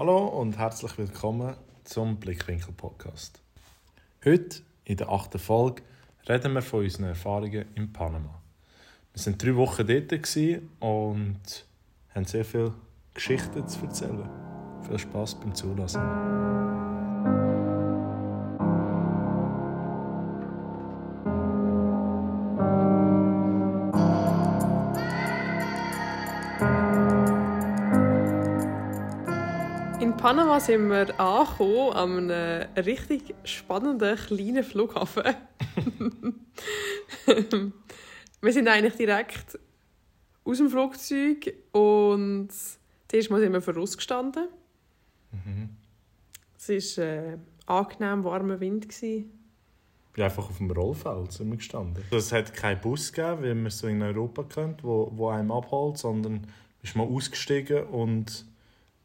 Hallo und herzlich willkommen zum Blickwinkel Podcast. Heute, in der achten Folge, reden wir von unseren Erfahrungen in Panama. Wir waren drei Wochen dort und haben sehr viele Geschichten zu erzählen. Viel Spaß beim Zulassen. Panama sind wir angekommen an einem richtig spannenden kleinen Flughafen. wir sind eigentlich direkt aus dem Flugzeug und zuerst mal sind wir vorausgestanden. Mhm. Es war äh, angenehm warmer Wind. Ja, einfach auf dem Rollfeld sind wir gestanden. Es hat keinen Bus gegeben, wie man es so in Europa kennt, wo, wo einem abholt, sondern ist mal ausgestiegen und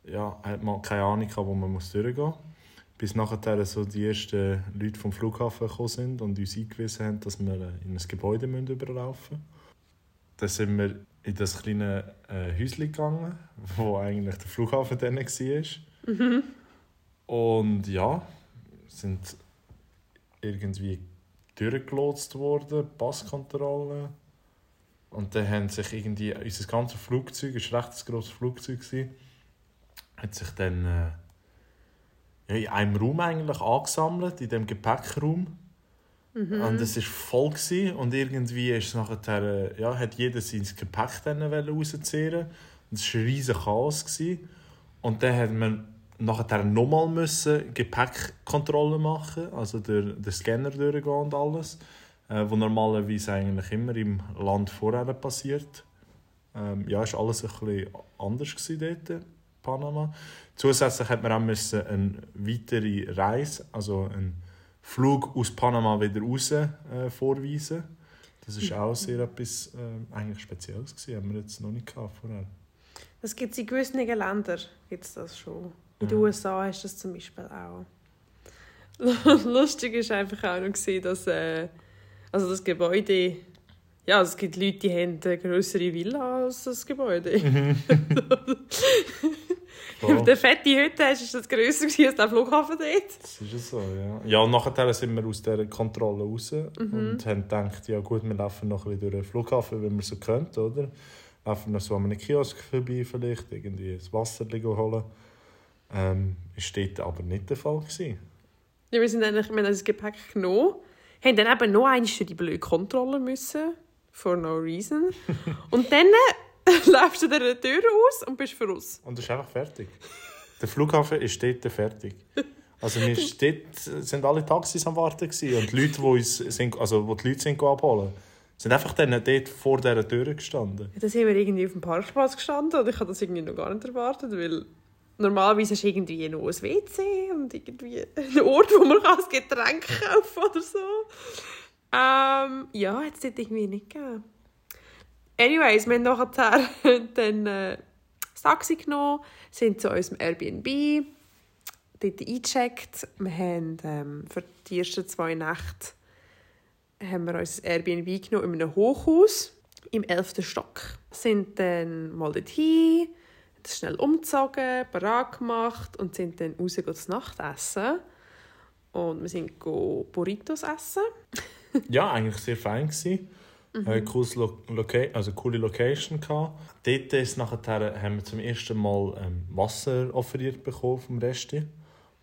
ja, hat man keine Ahnung wo man muss durchgehen muss. Bis nachher so die ersten Leute vom Flughafen gekommen sind und uns eingewiesen haben, dass wir in ein Gebäude überlaufen müssen. Dann sind wir in das kleine äh, Häuschen gegangen, wo eigentlich der Flughafen dann war. Mhm. Und ja, sind irgendwie durchgelotst worden, Passkontrolle. Und dann haben sich irgendwie unser ganzes Flugzeug, ein recht grosses Flugzeug, hat sich dann äh, ja, in einem Raum eigentlich angesammelt, in dem Gepäckraum. Mhm. Und es war voll. Gewesen. Und irgendwie ist nachher, äh, ja, hat jeder sein Gepäck dann rausziehen Und es war ein riesiger Chaos. Gewesen. Und dann hat man nachher nochmal müssen Gepäckkontrolle machen, also durch den Scanner durchgehen und alles, äh, wo normalerweise eigentlich immer im Land vorher passiert. Ähm, ja, ist alles ein bisschen anders dort. Panama. Zusätzlich hat man auch müssen eine weitere Reise, also einen Flug aus Panama wieder raus äh, vorweisen. Das ist auch sehr etwas äh, eigentlich Spezielles gewesen, haben wir jetzt noch nicht gehabt vorher. Das gibt es in gewissen Ländern, gibt's das schon. In den USA hast du das zum Beispiel auch. Lustig ist einfach auch noch gesehen, dass äh, also das Gebäude ja, es gibt Leute, die haben eine größere Villa als das Gebäude. Mhm. Wow. der fette Hütte hast, ist das grösser als der Flughafen dort. Das ist so, ja. Ja, und nachher sind wir aus dieser Kontrolle raus mhm. und haben gedacht, ja gut, wir laufen noch ein bisschen durch den Flughafen, wenn wir so können, oder? Laufen noch so an einem Kiosk vorbei vielleicht, irgendwie das Wasser holen. Ähm, ist dort aber nicht der Fall gewesen. Ja, wir sind eigentlich, wir haben das Gepäck genommen, haben dann eben noch einmal für die blöde Kontrolle müssen, for no reason. und dann läufst du der Tür aus und bist voraus. Und das ist einfach fertig. Der Flughafen ist dort fertig. Also wir dort sind alle Taxis am Warten gewesen. und die Leute, die uns sind, also wo die Leute sind abholen, sind einfach dann dort vor dieser Tür gestanden. Ja, da sind wir irgendwie auf dem Parkplatz gestanden und ich habe das irgendwie noch gar nicht erwartet, weil normalerweise hast du irgendwie noch ein WC und irgendwie einen Ort, wo man ein Getränk kaufen kann oder so. Ähm, ja, hat es dort irgendwie nicht gegeben. Anyways, wir haben nachher dann äh, das Taxi genommen, sind zu unserem Airbnb, dort eingecheckt. Wir haben ähm, für die ersten zwei Nächte haben wir unser Airbnb genommen in einem Hochhaus im 11. Stock. Sind dann mal dorthin, schnell umgezogen, bereit gemacht und sind dann raus zu Nacht essen. Und wir sind Burritos essen. ja, eigentlich sehr fein gewesen. Mhm. Äh, cooles Lo Loca also coole Location gehabt. Dort ist nachher, haben wir zum ersten Mal ähm, Wasser offeriert bekommen vom Resti.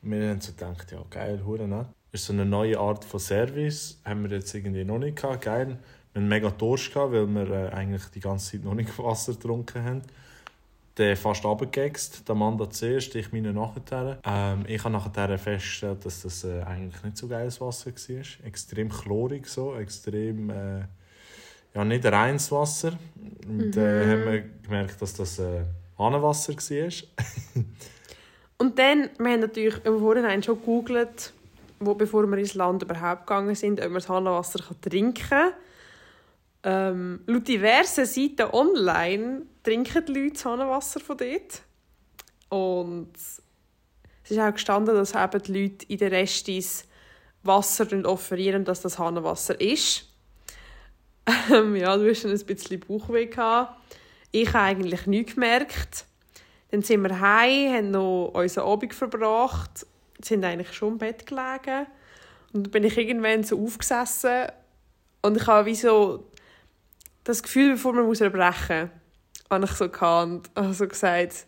Und wir haben so gedacht, ja geil, hure. Das ist so eine neue Art von Service, haben wir jetzt irgendwie noch nicht gehabt. Geil. Wir hatten mega Durst gehabt, weil wir äh, eigentlich die ganze Zeit noch nicht Wasser getrunken haben. Der fast runtergegext, der Mann da zuerst, ich meine nachher. Ähm, ich habe nachher festgestellt, dass das äh, eigentlich nicht so geiles Wasser war. Extrem chlorig so, extrem... Äh, ja, nicht reines Wasser. Und äh, mhm. haben wir gemerkt, dass das äh, Hahnenwasser war. und dann, wir haben natürlich im Vorhinein schon gegoogelt, wo, bevor wir ins Land überhaupt gegangen sind, ob man das Hahnenwasser trinken kann. Ähm, laut diversen Seiten online trinken die Leute das Hahnenwasser von dort. Und es ist auch gestanden, dass eben die Leute in den Restis Wasser offerieren, dass das Hahnenwasser ist. Ähm, ja, du hast ein bisschen Bauchweh gehabt. Ich habe eigentlich nichts gemerkt. Dann sind wir heim, haben noch unseren Abend verbracht, sind eigentlich schon im Bett gelegen. Und dann bin ich irgendwann so aufgesessen und ich habe wie so das Gefühl, bevor man muss erbrechen muss, habe ich so gehabt, also gesagt,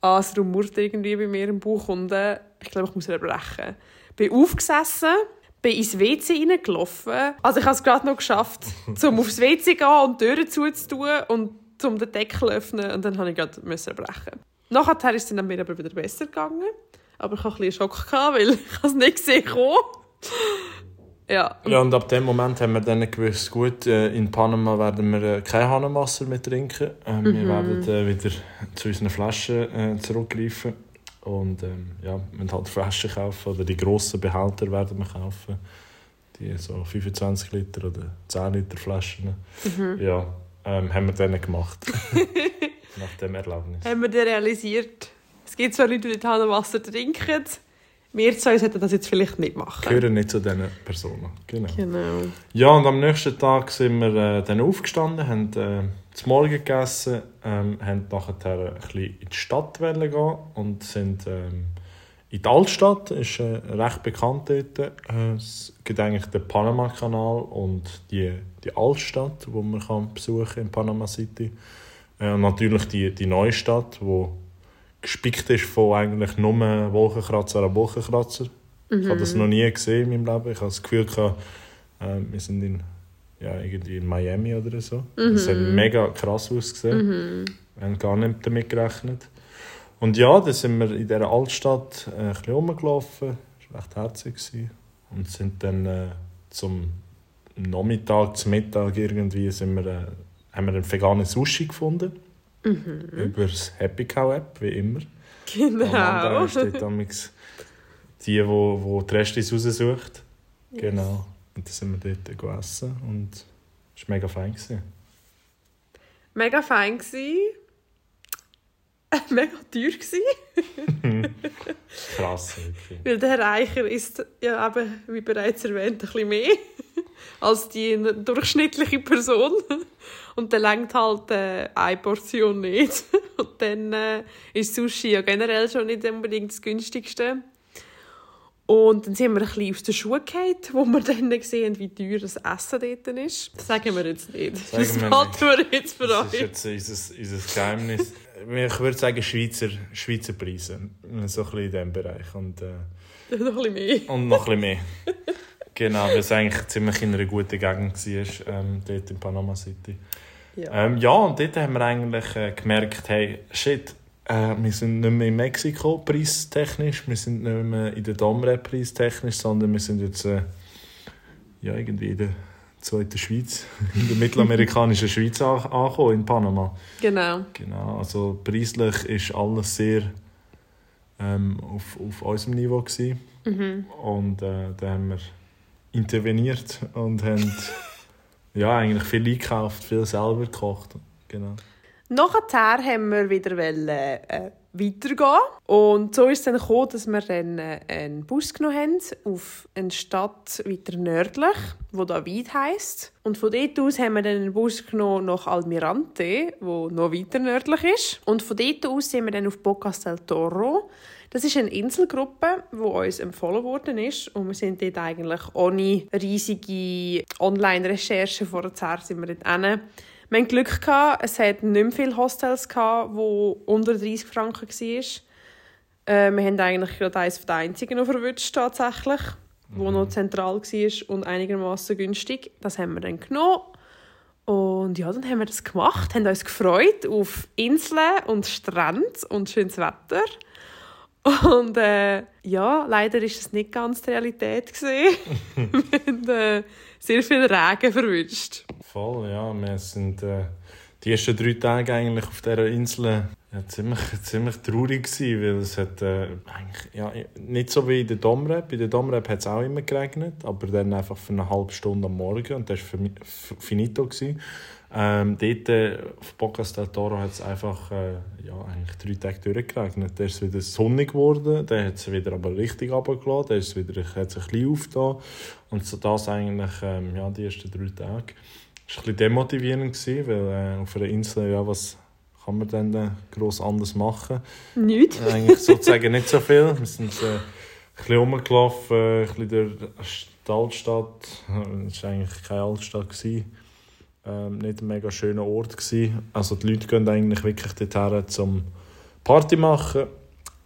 ah, es rumort irgendwie bei mir im Bauch und äh, ich glaube, ich muss erbrechen. Bin aufgesessen, bin ins WC reingelaufen. Also ich habe es gerade noch geschafft, um aufs WC zu gehen und die Türen zuzutun und um den Deckel zu öffnen und dann habe ich gerade erbrechen. Nachher ist es dann mir aber wieder besser gegangen. Aber ich hatte ein bisschen Schock, weil ich es nicht gesehen habe. Ja. ja, und ab dem Moment haben wir dann gewusst, gut, äh, in Panama werden wir äh, kein Hahnenwasser mehr trinken. Mhm. Wir werden äh, wieder zu unseren Flaschen zurückgreifen. Und ähm, ja, wir werden halt Flaschen kaufen oder die grossen Behälter werden wir kaufen. Die so 25 Liter oder 10 Liter Flaschen. Mhm. Ja, ähm, haben wir dann gemacht. Nach dem Erlebnis. Haben wir dann realisiert, es gibt zwar Leute, die Hahnenwasser trinken, wir zwei sollten das jetzt vielleicht nicht machen. Gehören nicht zu diesen Personen. Genau. genau. Ja, und am nächsten Tag sind wir äh, dann aufgestanden, haben äh, zum Morgen gegessen, ähm, haben nachher ein bisschen in die Stadt gehen und sind ähm, in die Altstadt, ist äh, recht bekannt dort. Äh, es gibt eigentlich den Panama-Kanal und die, die Altstadt, die man kann besuchen in Panama City. Äh, und natürlich die, die Neustadt, wo gespickt ist von eigentlich nur Wolkenkratzer an Wolkenkratzer. Mhm. Ich habe das noch nie gesehen in meinem Leben. Ich habe das Gefühl, gehabt, äh, wir sind in, ja, irgendwie in Miami oder so. Mhm. Das hat mega krass ausgesehen. Mhm. Wir haben gar nicht damit gerechnet. Und ja, dann sind wir in dieser Altstadt äh, ein bisschen rumgelaufen. Das war recht herzig. Und sind dann äh, zum Nachmittag, zum Mittag irgendwie, sind wir, äh, haben wir ein veganes Sushi gefunden. Mhm. Über das Happy Cow App, wie immer. Genau. Amanda steht damals die, die, die die Restis raussucht. Yes. Genau. Und dann sind wir dort gegessen und es war mega fein. Gewesen. Mega fein gewesen. mega teuer gewesen. Krass, wirklich. Weil der Herr Eicher ist ja eben, wie bereits erwähnt, ein bisschen mehr als die durchschnittliche Person. Und dann längt halt äh, eine Portion nicht. Und dann äh, ist Sushi ja generell schon nicht unbedingt das günstigste. Und dann sind wir ein bisschen aus den Schuhen gefallen, wo wir dann gesehen wie teuer das Essen dort ist. Das sagen wir jetzt nicht. Sagen das halten wir jetzt für euch. Das ist jetzt unser, unser Geheimnis. ich würde sagen Schweizer, Schweizer Preise. So ein bisschen in diesem Bereich. Und, äh, noch ein bisschen mehr. Und noch ein bisschen mehr. genau, weil es eigentlich ziemlich in einer guten Gegend war, ähm, dort in Panama City. Ja. Ähm, ja, und dort haben wir eigentlich äh, gemerkt, hey, shit, äh, wir sind nicht mehr in Mexiko preistechnisch, wir sind nicht mehr in der Domre preistechnisch, sondern wir sind jetzt äh, ja, irgendwie in der zweiten Schweiz, in der mittelamerikanischen Schweiz angekommen, in Panama. Genau. Genau, also preislich ist alles sehr ähm, auf, auf unserem Niveau gewesen. Mhm. Und äh, da haben wir interveniert und haben ja, eigentlich viel eingekauft, viel selber gekocht. Genau. Nachher haben wir wieder äh, weitergehen. Und so ist es dann gekommen, dass wir dann äh, einen Bus genommen haben auf eine Stadt weiter nördlich, wo David heisst. Und von dort aus haben wir dann einen Bus genommen nach Almirante, wo noch weiter nördlich ist. Und von dort aus sind wir dann auf Bocas del Toro. Das ist eine Inselgruppe, die uns empfohlen worden ist. Und wir sind dort eigentlich ohne riesige Online-Recherchen vorher sind wir dort hin. Wir hatten Glück, gehabt. es hat nicht mehr viele Hostels, gehabt, wo unter 30 Franken waren. Äh, wir haben eigentlich gerade eines der einzigen noch verwünscht, tatsächlich, wo mhm. noch zentral war und einigermaßen günstig. Das haben wir dann genommen. Und ja, dann haben wir das gemacht, haben uns gefreut auf Inseln und Strände und schönes Wetter. Und äh, ja, leider ist es nicht ganz die Realität gesehen. wir haben äh, sehr viel Regen verwünscht. Voll, ja, wir sind äh, die ersten drei Tage eigentlich auf dieser Insel ja, ziemlich, ziemlich traurig gewesen, weil es hat äh, eigentlich, ja, nicht so wie in der Domrep. Bei der Domrep hat es auch immer geregnet, aber dann einfach für eine halbe Stunde am Morgen und das war finito. Gewesen. Ähm, dort äh, auf Bocas del Toro hat es einfach äh, ja, eigentlich drei Tage durchgeregnet. Dann ist es wieder sonnig geworden, dann hat es wieder aber richtig runtergelassen, dann ist es wieder, hat es ein bisschen aufgetan. Und so das eigentlich ähm, ja, die ersten drei Tage. Es war ein bisschen demotivierend, gewesen, weil äh, auf einer Insel, ja, was kann man dann äh, gross anders machen? Nicht. Eigentlich sozusagen nicht so viel. Wir sind äh, ein bisschen rumgelaufen, äh, ein bisschen durch die Altstadt. Es war eigentlich keine Altstadt. Gewesen. Ähm, nicht ein mega schöner Ort. Gewesen. Also die Leute gehen eigentlich wirklich dorthin, zum Party machen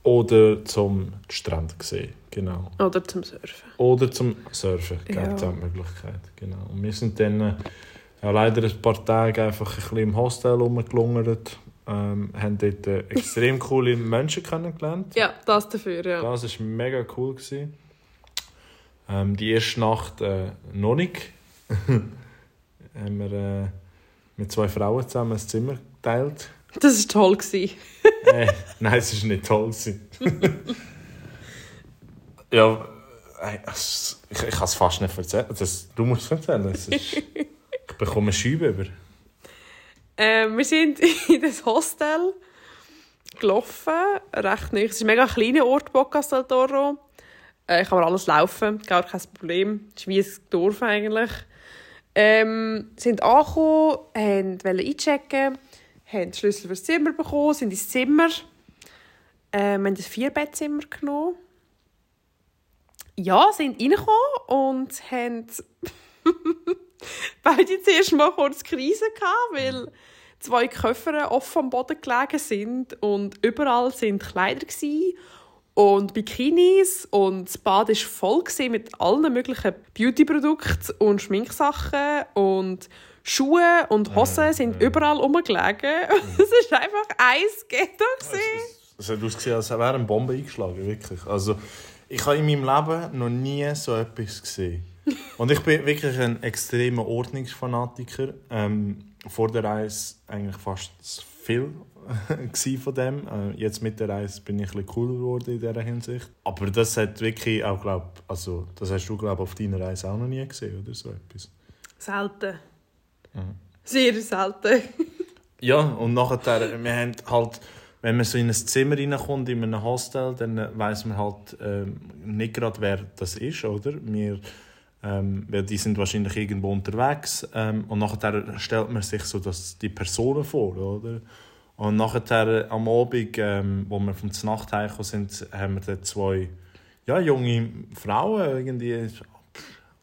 oder zum Strand sehen. Genau. Oder zum Surfen. Oder zum Surfen, Ja. gibt es auch die Möglichkeit. Genau. Und wir sind dann äh, ja, leider ein paar Tage einfach ein bisschen im Hostel rumgelungert. Ähm, haben dort äh, extrem coole Menschen kennengelernt. Ja, das dafür, ja. Das war mega cool. Gewesen. Ähm, die erste Nacht äh, noch nicht. haben wir äh, mit zwei Frauen zusammen ein Zimmer geteilt. Das war toll. Gewesen. äh, nein, es war nicht toll. gewesen. ja, äh, ich, ich kann es fast nicht erzählen. Das, du musst es erzählen. Es ist, ich bekomme Scheibe über. Äh, wir sind in das Hostel gelaufen, recht nah. Es ist ein mega kleiner Ort, Bocas del Toro. Äh, kann man alles laufen, gar kein Problem. Es ist wie ein Dorf eigentlich. Ähm, sind angekommen, wollen einchecken, haben die Schlüssel fürs Zimmer bekommen, sind ins Zimmer. Ähm, wir haben ein Vierbettzimmer genommen. Ja, sind reingekommen und haben beide zuerst mal kurz Krise gehabt, weil zwei Koffer offen am Boden gelegen sind und überall sind Kleider und Bikinis und das Bad war voll mit allen möglichen Beautyprodukten und Schminksachen und Schuhe und Hosen sind überall rumgelegen. Es war einfach ein Ghetto. gsi. Es hat ausgesehen, als wäre eine Bombe eingeschlagen, wirklich. Also, ich habe in meinem Leben noch nie so etwas gesehen. Und ich bin wirklich ein extremer Ordnungsfanatiker. Ähm, vor der Reise eigentlich fast zu viel von dem. Äh, jetzt mit der Reise bin ich ein cooler geworden in dieser Hinsicht. Aber das hat wirklich auch, glaub, also das hast du glaube auf deiner Reise auch noch nie gesehen oder so etwas. Selten. Sehr selten. Ja, und nachher, wir haben halt, wenn man so in ein Zimmer reinkommt, in einem Hostel, dann weiß man halt ähm, nicht gerade, wer das ist, oder? Wir, ähm, weil die sind wahrscheinlich irgendwo unterwegs ähm, und nachher stellt man sich so das, die Personen vor, oder? Und nachher am Abend, ähm, wo wir vom Nacht heimgekommen sind, haben wir dann zwei ja, junge Frauen, irgendwie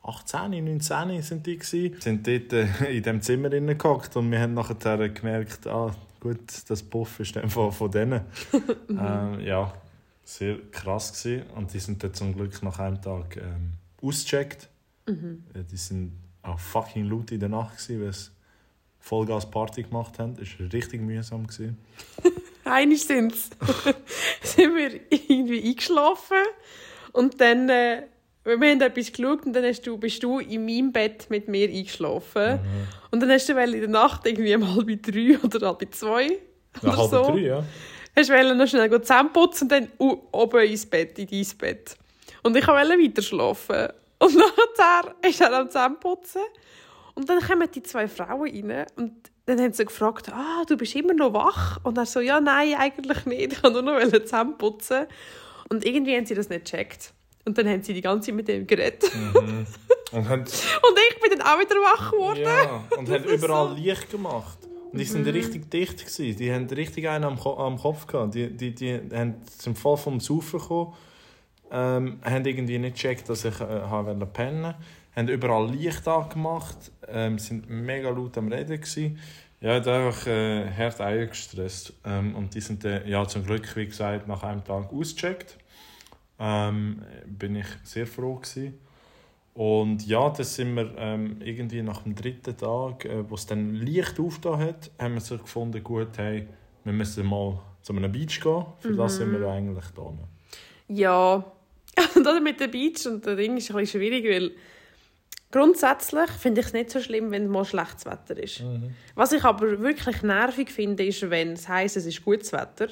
18, 19 sind die gsi, sind dort äh, in dem Zimmer drin gehockt und wir haben nachher gemerkt, ah, gut, das Puff ist dann von, von denen. ähm, ja, sehr krass gsi und die sind dann zum Glück nach einem Tag ähm, ausgecheckt. Äh, Die sind auch fucking laut in der Nacht weil sie Vollgas Party gemacht haben. Das war richtig mühsam. Einig sind's. sind wir irgendwie eingeschlafen und dann äh, wir haben etwas geschaut und dann hast du, bist du in meinem Bett mit mir eingeschlafen. Und dann hast du in der Nacht irgendwie um halb drei oder halb zwei oder halb so. drei, ja. Hast du noch schnell zusammenputzen und dann u- oben ins Bett, in dein Bett. Und ich wollte weiter schlafen. Und nachher ist er am Zusammenputzen. Und dann kommen die zwei Frauen rein und dann haben sie gefragt, ah, du bist immer noch wach? Und er so, ja, nein, eigentlich nicht. Ich wollte nur noch zusammenputzen. Und irgendwie haben sie das nicht gecheckt. Und dann haben sie die ganze Zeit mit dem geredet. Und haben, Und ich bin dann auch wieder wach geworden. ja, und haben überall so- Licht gemacht. Und die sind richtig dicht gewesen. Die haben richtig einen am, Ko am Kopf gehabt. Die, die, die haben zum Fall vom Saufen gekommen, ähm, haben irgendwie nicht gecheckt, dass ich äh, habe wollte pennen. Haben überall Licht angemacht, ähm, sind mega laut am Reden gewesen. Ja, hat einfach äh, hart Eier gestresst. Ähm, und die sind dann, ja, zum Glück, wie gesagt, nach einem Tag ausgecheckt. Ähm, bin ich sehr froh gewesen. Und ja, dann sind wir ähm, irgendwie nach dem dritten Tag, äh, wo es dann Licht aufgetan hat, haben wir so gefunden, gut, hey, wir müssen mal zu einem Beach gehen. Für das sind wir eigentlich da. Ja, und das mit dem Beach und dem Ding ist ein bisschen schwierig, weil grundsätzlich finde ich es nicht so schlimm, wenn mal schlechtes Wetter ist. Was ich aber wirklich nervig finde, ist, wenn es heisst, es ist gutes Wetter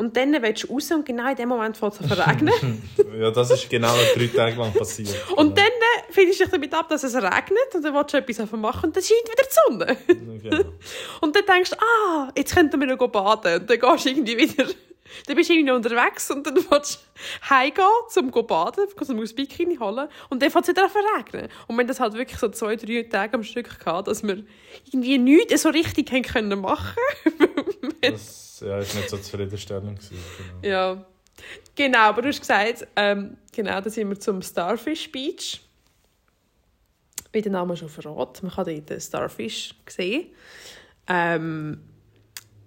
und dann willst du raus und genau in dem Moment fängt es zu regnen. Ja, das ist genau drei Tage lang passiert. und dann äh, findest du dich damit ab, dass es regnet und dann willst du etwas davon machen und dann scheint wieder die Sonne. Genau. Und dann denkst du, ah, jetzt könnten wir noch baden. Und dann gehst du irgendwie wieder Dann bist du irgendwie noch unterwegs und dann willst du heimgehen, um zu baden, um ein Bikini holen. Und dann fängt es wieder an zu regnen. Und wir haben das halt wirklich so zwei, drei Tage am Stück gehabt, dass wir irgendwie nichts so richtig haben können machen Das ja, ist nicht so zufriedenstellend. Gewesen, genau. Ja. Genau, aber du hast gesagt, ähm, genau, da sind wir zum Starfish Beach. Wie der Name schon verrät, man kann dort den Starfish sehen. Ähm,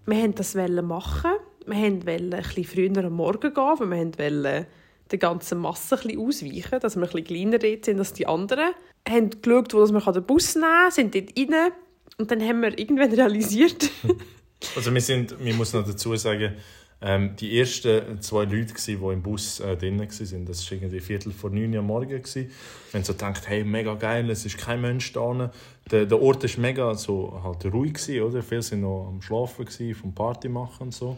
wir wollten das machen. Wir wollten ein bisschen früher am Morgen gehen, weil wir wollten der ganzen Masse ein ausweichen, dass wir ein kleiner dort sind als die anderen. Wir haben geschaut, wo wir den Bus nehmen können, sind dort rein und dann haben wir irgendwann realisiert... also wir sind, wir muss noch dazu sagen, ähm, die ersten zwei Leute, die im Bus äh, drin waren, das war irgendwie Viertel vor neun Uhr morgens. Gewesen. Haben so gedacht, hey, mega geil, es ist kein Mensch da. Der, der Ort war mega so, halt ruhig, gewesen, oder? Viele waren noch am Schlafen, gewesen, vom Party machen und so.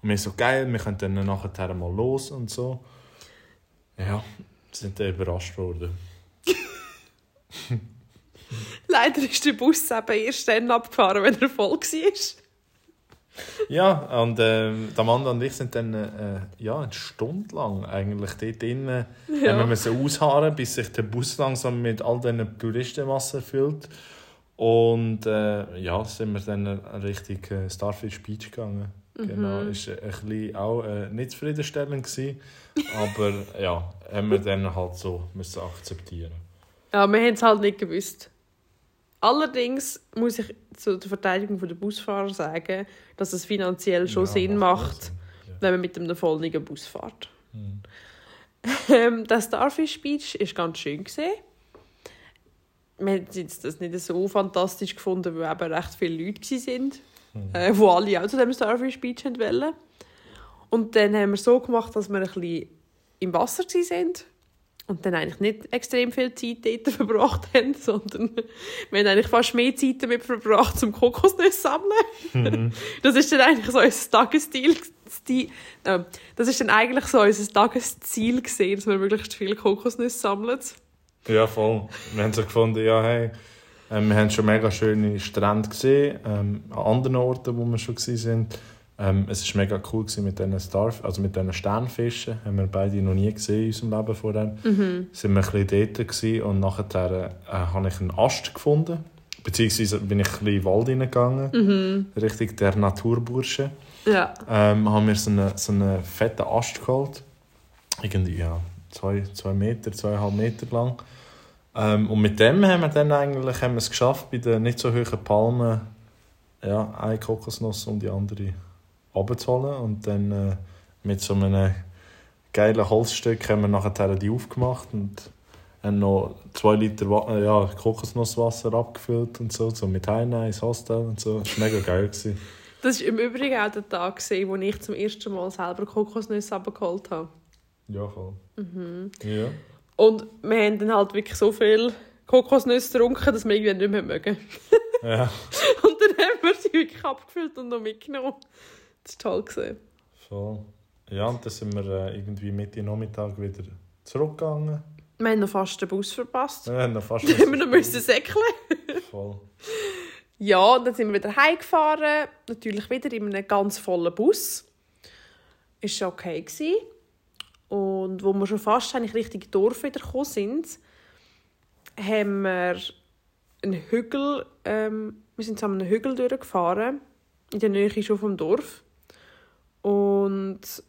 Und wir so, geil, wir können dann nachher mal los und so. Ja, sind dann überrascht worden. Leider ist der Bus eben erst dann abgefahren, wenn er voll war. Ja, und äh, Amanda und ich sind dann äh, ja, eine Stunde lang eigentlich dort drinnen ja. haben wir müssen ausharren, bis sich der Bus langsam mit all diesen Touristenmassen füllt. Und äh, ja, sind wir dann Richtung äh, Starfish Beach gegangen. Mhm. Genau, ist ein bisschen auch äh, nicht zufriedenstellend gewesen, aber ja, haben wir dann halt so müssen akzeptieren. Ja, wir haben es halt nicht gewusst. Allerdings muss ich zur Verteidigung der Busfahrer sagen, dass es finanziell schon ja, Sinn macht. Ja. wenn man mit einem vollen Bus fährt. Mhm. Ähm, das Starfish Beach war ganz schön. Gewesen. Wir haben das nicht so fantastisch gefunden, weil eben recht viele Leute waren, mhm. äh, die alle auch zu dem Starfish Beach wollten. Und dann haben wir so gemacht, dass wir ein bisschen im Wasser waren und dann eigentlich nicht extrem viel Zeit dort verbracht haben, sondern wir haben eigentlich fast mehr Zeit damit verbracht, zum Kokosnüsse sammeln. Mhm. Das ist dann eigentlich so unser Tagesstil. Äh, das ist dann eigentlich so unser Tagesziel gesehen, dass wir möglichst viele Kokosnüsse sammeln. Ja, voll. Wir haben so gefunden, ja, hey, äh, wir haben schon mega schöne Strände gesehen, ähm, an anderen Orten, wo wir schon waren. Ähm, es war mega cool mit diesen Starf also mit diesen Sternfischen. Haben wir beide noch nie gesehen in unserem Leben vorher. Mhm. Sind wir ein bisschen dort und nachher äh, habe ich einen Ast gefunden. Beziehungsweise bin ich ein bisschen in den Wald hineingegangen, mhm. Richtung der Naturbursche. Ja. Ähm, haben wir so einen, so einen fetten Ast geholt. Irgendwie, ja, zwei, zwei Meter, zweieinhalb Meter lang. Ähm, und mit dem haben wir dann eigentlich haben wir es geschafft, bei den nicht so hohen Palmen ja, eine Kokosnuss und die andere abzuholen. Und dann äh, mit so einem geilen Holzstück haben wir nachher die aufgemacht und haben noch zwei Liter äh, ja, Kokosnusswasser abgefüllt und so, so mit Heine ins Hostel und so. Das war mega geil. Gewesen. Das war im Übrigen auch der Tag, wo ich zum ersten Mal selber Kokosnüsse abgeholt habe. Ja, voll. Mhm. Ja. Und wir haben dann halt wirklich so viel Kokosnüsse getrunken, dass wir irgendwie nicht mehr mögen. ja. Und dann haben wir sie wirklich abgefüllt und noch mitgenommen. Das war toll. Voll. Ja, und dann sind wir äh, irgendwie Mitte Nachmittag wieder zurückgegangen. Wir haben noch fast den Bus verpasst. Wir haben noch fast den Bus wir müssen säckeln. Voll. Ja, und dann sind wir wieder heimgefahren. Natürlich wieder in einem ganz vollen Bus. War okay. Gewesen. Und wo wir schon fast eigentlich Richtung Dorf wieder gekommen sind, haben wir einen Hügel, ähm, wir sind zusammen einen Hügel durchgefahren, in der Nähe schon vom Dorf. Und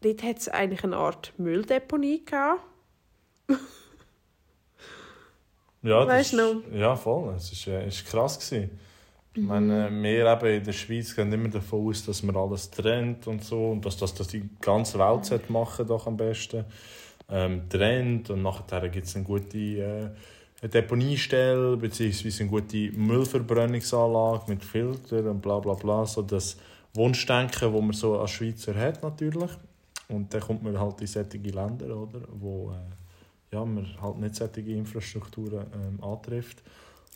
dort hat es eigentlich eine Art Mülldeponie gehabt. ja, weißt du Ja, voll. Es war äh, krass. Gewesen. Mhm. Ich meine, mhm. wir eben in der Schweiz gehen immer davon aus, dass man alles trennt und so und dass das dass die ganze Welt machen doch am besten. Ähm, trennt und nachher gibt es eine gute äh, eine Deponiestelle bzw. eine gute Müllverbrennungsanlage mit Filtern und bla bla bla, so das Wunschdenken, das man so als Schweizer hat natürlich. Und dann kommt man halt in solche Länder, oder, wo äh, ja, man halt nicht solche Infrastrukturen ähm, antrifft.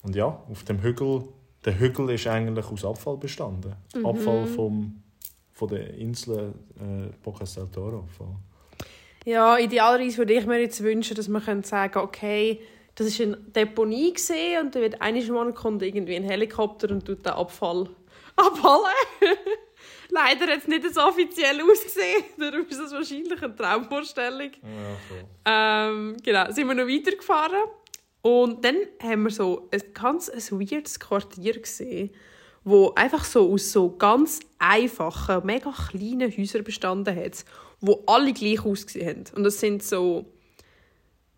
Und ja, auf dem Hügel, der Hügel ist eigentlich aus Abfall bestanden. Mhm. Abfall vom, von der Insel äh, Bocas del Toro. Ja, idealerweise würde ich mir jetzt wünschen, dass man sagen okay, das war eine Deponie und dann wird eines Mal kommt irgendwie ein Helikopter und tut den Abfall abholen. Leider es nicht so offiziell ausgesehen. Darum ist das wahrscheinlich eine Traumvorstellung. Ja, voll. Ähm, genau, sind wir noch weitergefahren. Und dann haben wir so ein ganz ein weirdes Quartier gesehen, wo einfach so aus so ganz einfachen, mega kleinen Häusern bestanden hat, wo alle gleich ausgesehen haben. Und das sind so...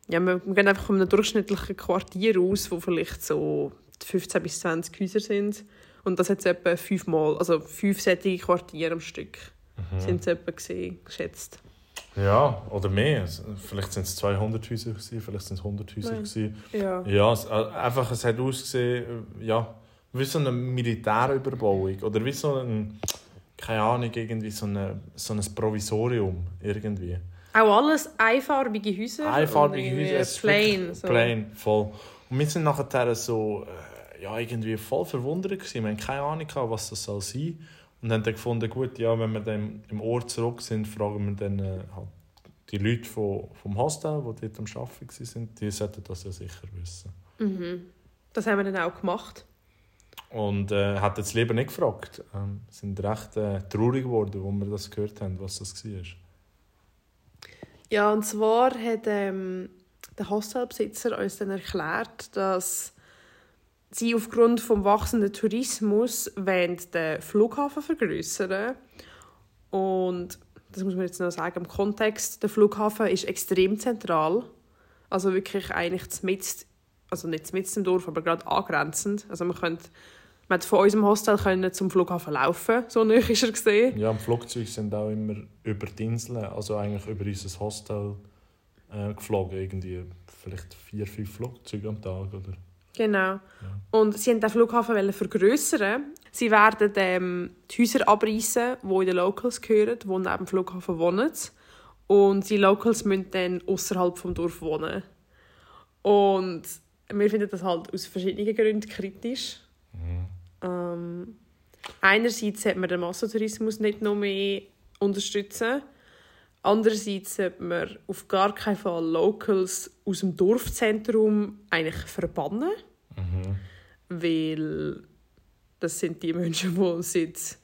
Ja, wir, wir gehen einfach von einem durchschnittlichen Quartier aus, wo vielleicht so 15 bis 20 Häuser sind. Und das hat etwa fünfmal, also fünf solche Quartiere am Stück, sind es etwa gesehen, geschätzt. Ja, oder mehr. Vielleicht sind es 200 Häuser, gewesen, vielleicht sind es 100 Häuser. Gewesen. Ja. Ja, es, äh, einfach, es hat ausgesehen, äh, ja, wie so eine Militärüberbauung. Oder wie so ein, keine Ahnung, irgendwie so, eine, so ein Provisorium. Irgendwie. Auch alles einfarbige Häuser. Einfarbige Häuser. es ist Plain. So. Plain, voll. Und wir sind nachher so, äh, ja, irgendwie voll verwundert gewesen. Wir haben keine Ahnung was das soll sein. Und haben dann gefunden, gut, ja, wenn wir dann im Ort zurück sind, fragen wir dann äh, halt die Leute vom, vom Hostel, die dort am Arbeiten waren, die sollten das ja sicher wissen. Mhm. Das haben wir dann auch gemacht. Und äh, hat jetzt lieber nicht gefragt. Ähm, sind recht äh, traurig geworden, wo wir das gehört haben, was das war. Ja, und zwar hat ähm, der Hostelbesitzer uns dann erklärt, dass sie aufgrund des wachsenden Tourismus den Flughafen vergrößern Und das muss man jetzt noch sagen im Kontext, der Flughafen ist extrem zentral. Also wirklich eigentlich mitten, also nicht mitten im Dorf, aber gerade angrenzend. Also man könnte, man von unserem Hostel können zum Flughafen laufen, so nahe ist er gesehen. Ja, im Flugzeug sind auch immer über die Inseln, also eigentlich über unser Hostel äh, geflogen. Irgendwie vielleicht vier, fünf Flugzeuge am Tag. Oder? Genau. Und sie wollten den Flughafen wollen vergrössern. Sie werden ähm, die Häuser abreißen, die in den Locals gehören, die neben dem Flughafen wohnen. Und die Locals müssen dann außerhalb vom Dorf wohnen. Und wir finden das halt aus verschiedenen Gründen kritisch. Ähm, einerseits sollte man den Massentourismus nicht noch mehr unterstützen. Andererseits sollte man auf gar keinen Fall Locals aus dem Dorfzentrum eigentlich verbannen. Weil das sind die Menschen, die seit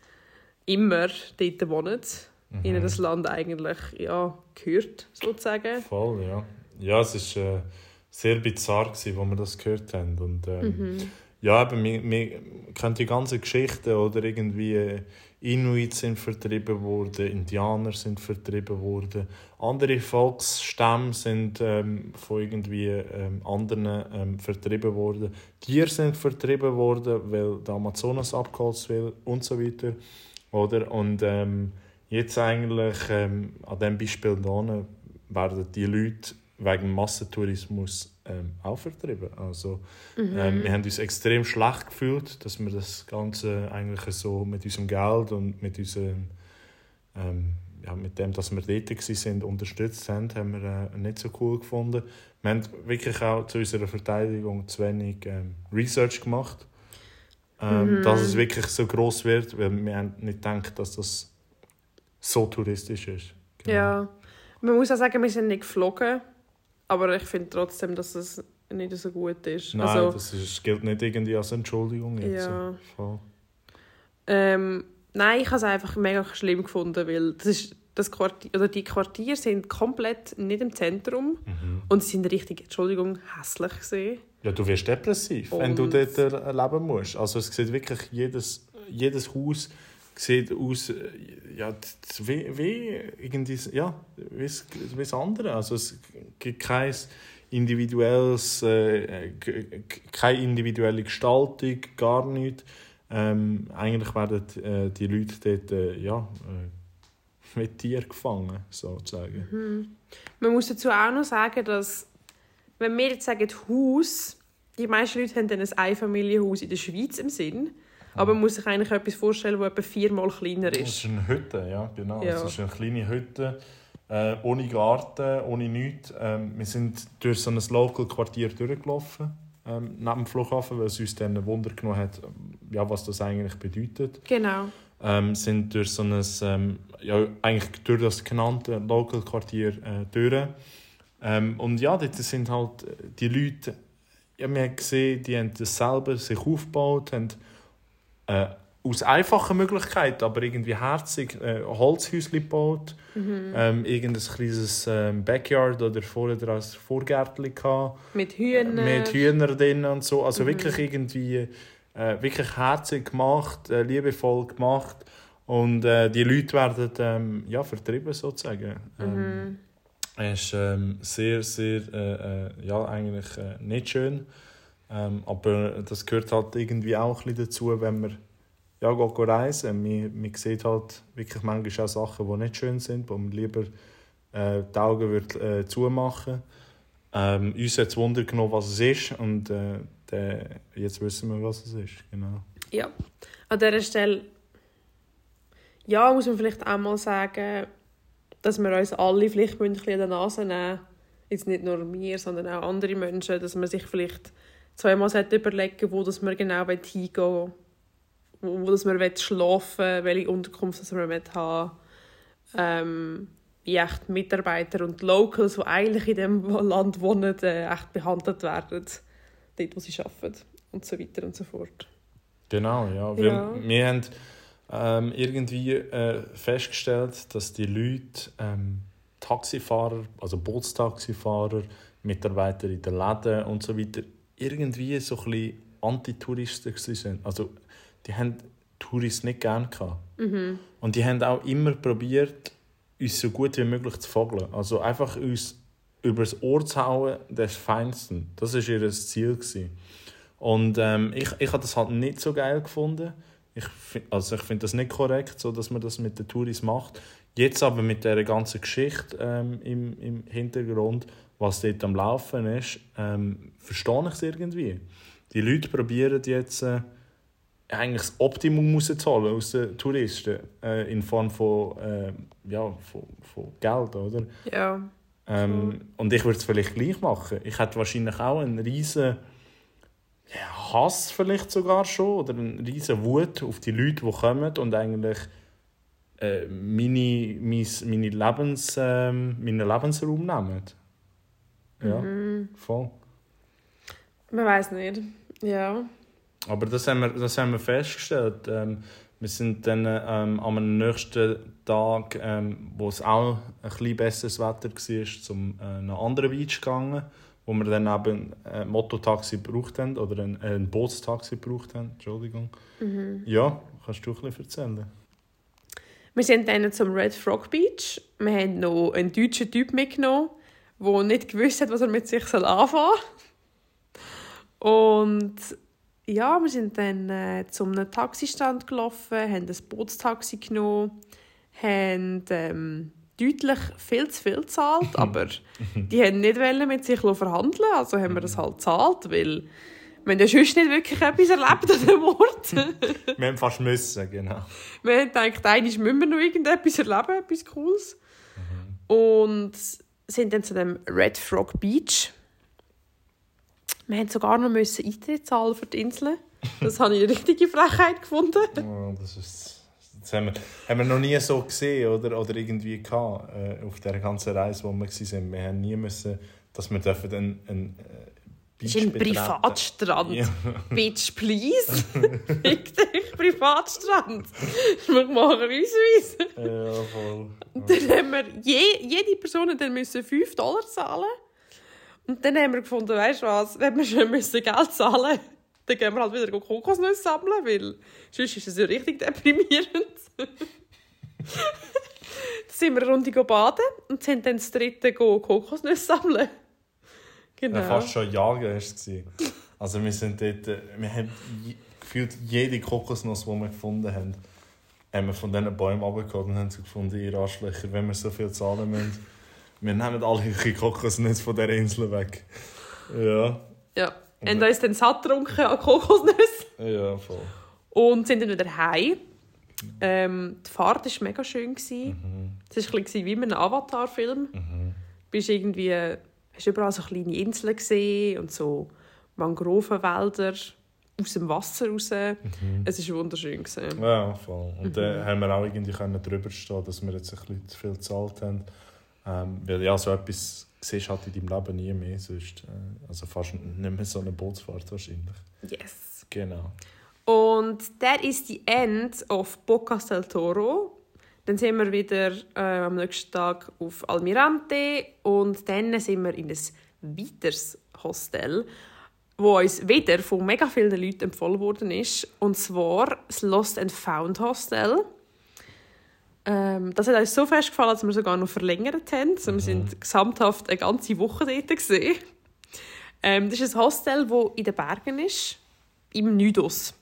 immer dort wohnen. Ihnen das Land eigentlich ja, gehört, sozusagen. Voll, ja. Ja, es war äh, sehr bizarr, wo wir das gehört haben. Und, ähm, Ja, eben, wir, wir kennen die ganze Geschichte oder irgendwie äh, Inuit sind vertrieben worden, Indianer sind vertrieben worden, andere Volksstämme sind ähm, von irgendwie ähm, anderen ähm, vertrieben worden, Tiere sind vertrieben worden, weil der Amazonas abgeholzt wird und so weiter. Oder? Und ähm, jetzt eigentlich ähm, an diesem Beispiel hier werden die Leute wegen Massentourismus ähm, auch vertrieben. Also, ähm, wir haben uns extrem schlecht gefühlt, dass wir das Ganze eigentlich so mit unserem Geld und mit unserem ähm, ja, mit dem, dass wir dort waren, unterstützt haben, haben wir äh, nicht so cool gefunden. Wir haben wirklich auch zu unserer Verteidigung zu wenig ähm, Research gemacht, ähm, dass es wirklich so groß wird, weil wir haben nicht gedacht, dass das so touristisch ist. Genau. Ja. Man muss auch sagen, wir sind nicht geflogen. Aber ich finde trotzdem, dass es nicht so gut ist. Nein, also, das ist, gilt nicht irgendwie als Entschuldigung. Jetzt. Ja. Voll. ähm, nein, ich habe es einfach mega schlimm gefunden, weil das ist, das Quartier, oder die Quartiere sind komplett nicht im Zentrum Mhm. und sie sind richtig, Entschuldigung, hässlich gesehen. Ja, du wirst depressiv, wenn du Und- dort leben musst. Also es sieht wirklich, jedes, jedes Haus sieht aus, äh, ja, wie, wie, irgendwie, ja, wie wie das andere. Also es gibt kein individuelles, äh, g- keine individuelle Gestaltung, gar nichts. Ähm, eigentlich werden äh, die Leute dort, äh, ja, äh, mit Tieren gefangen, sozusagen. Man muss dazu auch noch sagen, dass, wenn wir jetzt sagen Haus, die meisten Leute haben dann ein Einfamilienhaus in der Schweiz im Sinn. Aber man muss sich eigentlich etwas vorstellen, das etwa viermal kleiner Das ist. ist eine Hütte, ja, genau. Ja. Es ist eine kleine Hütte, äh, ohne Garten, ohne nichts. Ähm, wir sind durch so ein Local-Quartier durchgelaufen, ähm, neben dem Flughafen, weil es uns dann ein Wunder genommen hat, ja, was das eigentlich bedeutet. Genau. Ähm, sind durch so ein, ähm, ja, eigentlich durch das genannte Local-Quartier äh, durch. Ähm, und ja, dort sind halt die Leute, ja, wir haben gesehen, die haben das selber sich aufgebaut, haben äh, aus einfachen Möglichkeiten, aber irgendwie herzig, äh, Holzhäuschen gebaut, Mhm. ähm, irgendein kleines ähm, Backyard oder vorher ein Vorgärtchen gehabt, Mit Hühnern. mit Hühnern drin und so. Also Mhm. wirklich irgendwie äh, wirklich herzig gemacht, äh, liebevoll gemacht und äh, die Leute werden ähm, ja, vertrieben sozusagen. Ähm, Mhm. es ist ähm, sehr, sehr, äh, äh, ja, eigentlich äh, nicht schön. Ähm, aber das gehört halt irgendwie auch ein dazu, wenn man ja, geht, reisen. Man, man sieht halt wirklich manchmal auch Sachen, die nicht schön sind, wo man lieber äh, die Augen würde, äh, zumachen ähm, Uns hat es Wunder genommen, was es ist und äh, der, jetzt wissen wir, was es ist. Genau. Ja, an dieser Stelle ja, muss man vielleicht auch mal sagen, dass wir uns alle vielleicht ein bisschen an der Nase nehmen Jetzt nicht nur wir, sondern auch andere Menschen, dass man sich vielleicht zweimal überlegen wo dass man genau hingehen will, wo, wo man schlafen will, welche Unterkunft dass man haben. Ähm, wie echt Mitarbeiter und Locals, die eigentlich in diesem Land wohnen, äh, echt behandelt werden, dort, wo sie arbeiten und so weiter und so fort. Genau, ja. Wir, Ja. wir haben ähm, irgendwie äh, festgestellt, dass die Leute, ähm, Taxifahrer, also Bootstaxifahrer, Mitarbeiter in den Läden und so weiter, irgendwie so ein bisschen Antitouristen sind. Also die haben Touristen nicht gerne gehabt. Und die haben auch immer probiert, uns so gut wie möglich zu vogeln. Also einfach uns über das Ohr zu hauen, des Feinsten. Das war ihr Ziel. Gewesen. Und ähm, ich, ich habe das halt nicht so geil gefunden. Ich, also ich finde das nicht korrekt, so dass man das mit den Touris macht. Jetzt aber mit der ganzen Geschichte ähm, im, im Hintergrund, was dort am Laufen ist, ähm, verstehe ich es irgendwie. Die Leute probieren jetzt äh, eigentlich das Optimum rauszuholen aus den Touristen äh, in Form von, äh, ja, von, von Geld, oder? Ja. Ähm, und ich würde es vielleicht gleich machen. Ich hätte wahrscheinlich auch einen riesen ja, Hass vielleicht sogar schon oder einen riesen Wut auf die Leute, die kommen und eigentlich äh, meine, mein, meine Lebens, ähm, meinen Lebensraum nehmen. Ja, voll. Man weiß nicht. Ja. Aber das haben wir, das haben wir festgestellt. Ähm, wir sind dann ähm, am nächsten Tag, ähm, wo es auch ein bisschen besseres Wetter war, zum äh, einem anderen Beach gegangen, wo wir dann eben ein Mototaxi gebraucht haben oder ein, ein Bootstaxi gebraucht haben. Entschuldigung. Ja, kannst du ein bisschen erzählen? Wir sind dann zum Red Frog Beach. Wir haben noch einen deutschen Typ mitgenommen, der nicht gewusst hat, was er mit sich soll anfangen soll. Und ja, wir sind dann äh, zu einem Taxistand gelaufen, haben ein Bootstaxi genommen, haben ähm, deutlich viel zu viel gezahlt, aber die haben nicht mit sich verhandeln also haben wir das halt gezahlt, weil wir haben ja sonst nicht wirklich etwas erlebt an dem Ort. Wir haben fast müssen, genau. Wir haben gedacht, eigentlich müssen wir noch irgendetwas erleben, etwas Cooles. Und sind dann zu dem Red Frog Beach. Wir mussten sogar noch müssen Eintritt zahlen für die Insel. Das habe ich eine richtige Frechheit gefunden. Oh, das ist, das haben wir, haben wir noch nie so gesehen oder, oder irgendwie gehabt, äh, auf der ganzen Reise, wo wir waren. Wir haben nie müssen, dass wir dürfen einen, einen Das ist ein betreten. Privatstrand. Ja. Bitch, please. Fick dich, Privatstrand. Wir machen uns weiss. ja, voll. Dann haben wir je, jede Person dann müssen 5 Dollar zahlen. Und dann haben wir gefunden, weißt du was, wenn wir schon müssen Geld zahlen dann gehen wir halt wieder Kokosnüsse sammeln, weil sonst ist es ja richtig deprimierend. dann sind wir eine Runde baden und sind dann das dritte Kokosnüsse sammeln. Genau. Ja, fast schon jagen war es. Also wir sind dort, äh, wir haben gefühlt jede Kokosnuss, die wir gefunden haben, haben wir von diesen Bäumen runtergeholt und haben sie gefunden, ihr Arschlöcher, wenn wir so viel zahlen müssen. Wir nehmen alle Kokosnüsse von dieser Insel weg. Ja, Ja. Und uns dann satt getrunken an Kokosnüsse. ja, voll. Und sind dann wieder heim. Ähm, die Fahrt war mega schön. gewesen. Es war ein bisschen wie in einem Avatar-Film. Mhm. Du bist irgendwie, hast überall so kleine Inseln gesehen und so Mangrovenwälder aus dem Wasser raus. Es war wunderschön. Gewesen. Ja, voll. Und dann haben wir auch irgendwie können drüber stehen, dass wir jetzt ein bisschen zu viel gezahlt haben. Ähm, weil ja, so etwas siehst du halt in deinem Leben nie mehr. Sonst, äh, also fast nicht mehr so eine Bootsfahrt wahrscheinlich. Yes. Genau. Und der ist die End of Bocas del Toro. Dann sind wir wieder äh, am nächsten Tag auf Almirante und dann sind wir in ein weiteres Hostel, wo uns wieder von mega vielen Leuten empfohlen worden ist. Und zwar das Lost and Found Hostel. Ähm, das hat uns so fest gefallen, dass wir sogar noch verlängert haben. Also wir sind gesamthaft eine ganze Woche dort. Gewesen. Ähm, das ist ein Hostel, das in den Bergen ist. Im Nüdos.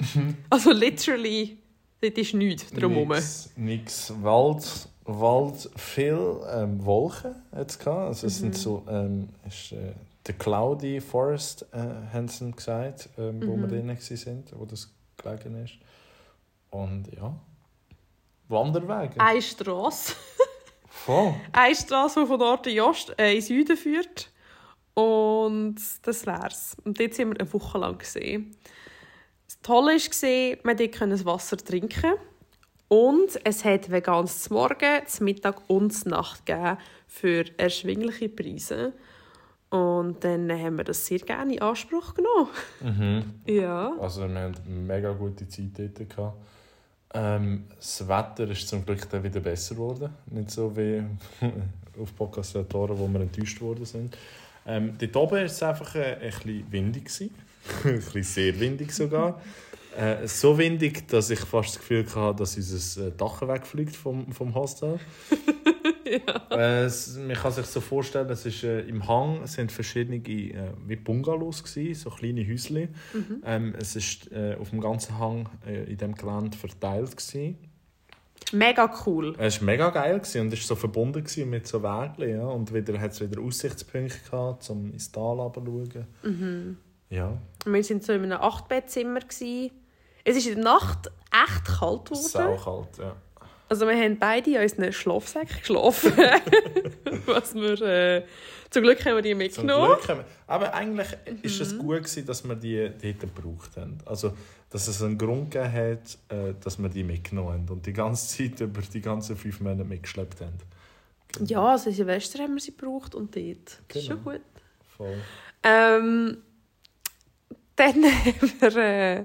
also literally, dort ist nichts drumherum. Nix, nix. Wald, Wald viel ähm, Wolken es gehabt. Also es sind so, ähm, ist, äh, der Cloudy Forest, äh, haben sie gesagt, ähm, wo wir drinnen sind, wo das gelegen ist. Und ja, Wanderwege. Eine Strasse. Voll. Eine Strasse, die von Norden in Ost, äh, in Süden führt. Und das wär's. Und dort sind wir eine Woche lang. Gewesen. Das Tolle war, man konnte das Wasser trinken. Und es hat veganes zum Morgen, zum Mittag und zur Nacht gegeben für erschwingliche Preise. Und dann haben wir das sehr gerne in Anspruch genommen. Mhm. Ja. Also wir hatten eine mega gute Zeit dort. Gehabt. Ähm, das Wetter ist zum Glück dann wieder besser geworden. Nicht so wie auf Podcast wo wir enttäuscht worden sind. Ähm, dort oben war es einfach äh, ein bisschen windig. gewesen. ein bisschen sehr windig sogar. Äh, so windig, dass ich fast das Gefühl hatte, dass unser äh, Dach wegfliegt vom, vom Hostel. Äh, es, man kann sich so vorstellen, es ist, äh, im Hang sind verschiedene äh, wie Bungalows gewesen, so kleine Häuschen. Ähm, es ist äh, auf dem ganzen Hang äh, in dem Gelände verteilt gewesen. Mega cool. Es war mega geil gewesen und es war so verbunden mit so Wegen. Ja. Und wieder hat es wieder Aussichtspunkte gehabt, um ins Tal runterzuschauen. Ja, Wir waren so in einem Achtbettzimmer. Es ist in der Nacht echt kalt geworden. saukalt. Ja. Also wir haben beide in unseren Schlafsäcken geschlafen. Was wir, äh, zum Glück haben wir die mitgenommen. Wir, aber eigentlich ist es gut gewesen, dass wir die dort gebraucht haben. Also, dass es einen Grund gegeben hat, äh, dass wir die mitgenommen haben und die ganze Zeit über die ganzen fünf Monate mitgeschleppt haben. Ja, also Silvester haben wir sie gebraucht und dort. Das ist Genau. schon gut. Voll. Ähm, dann haben wir äh,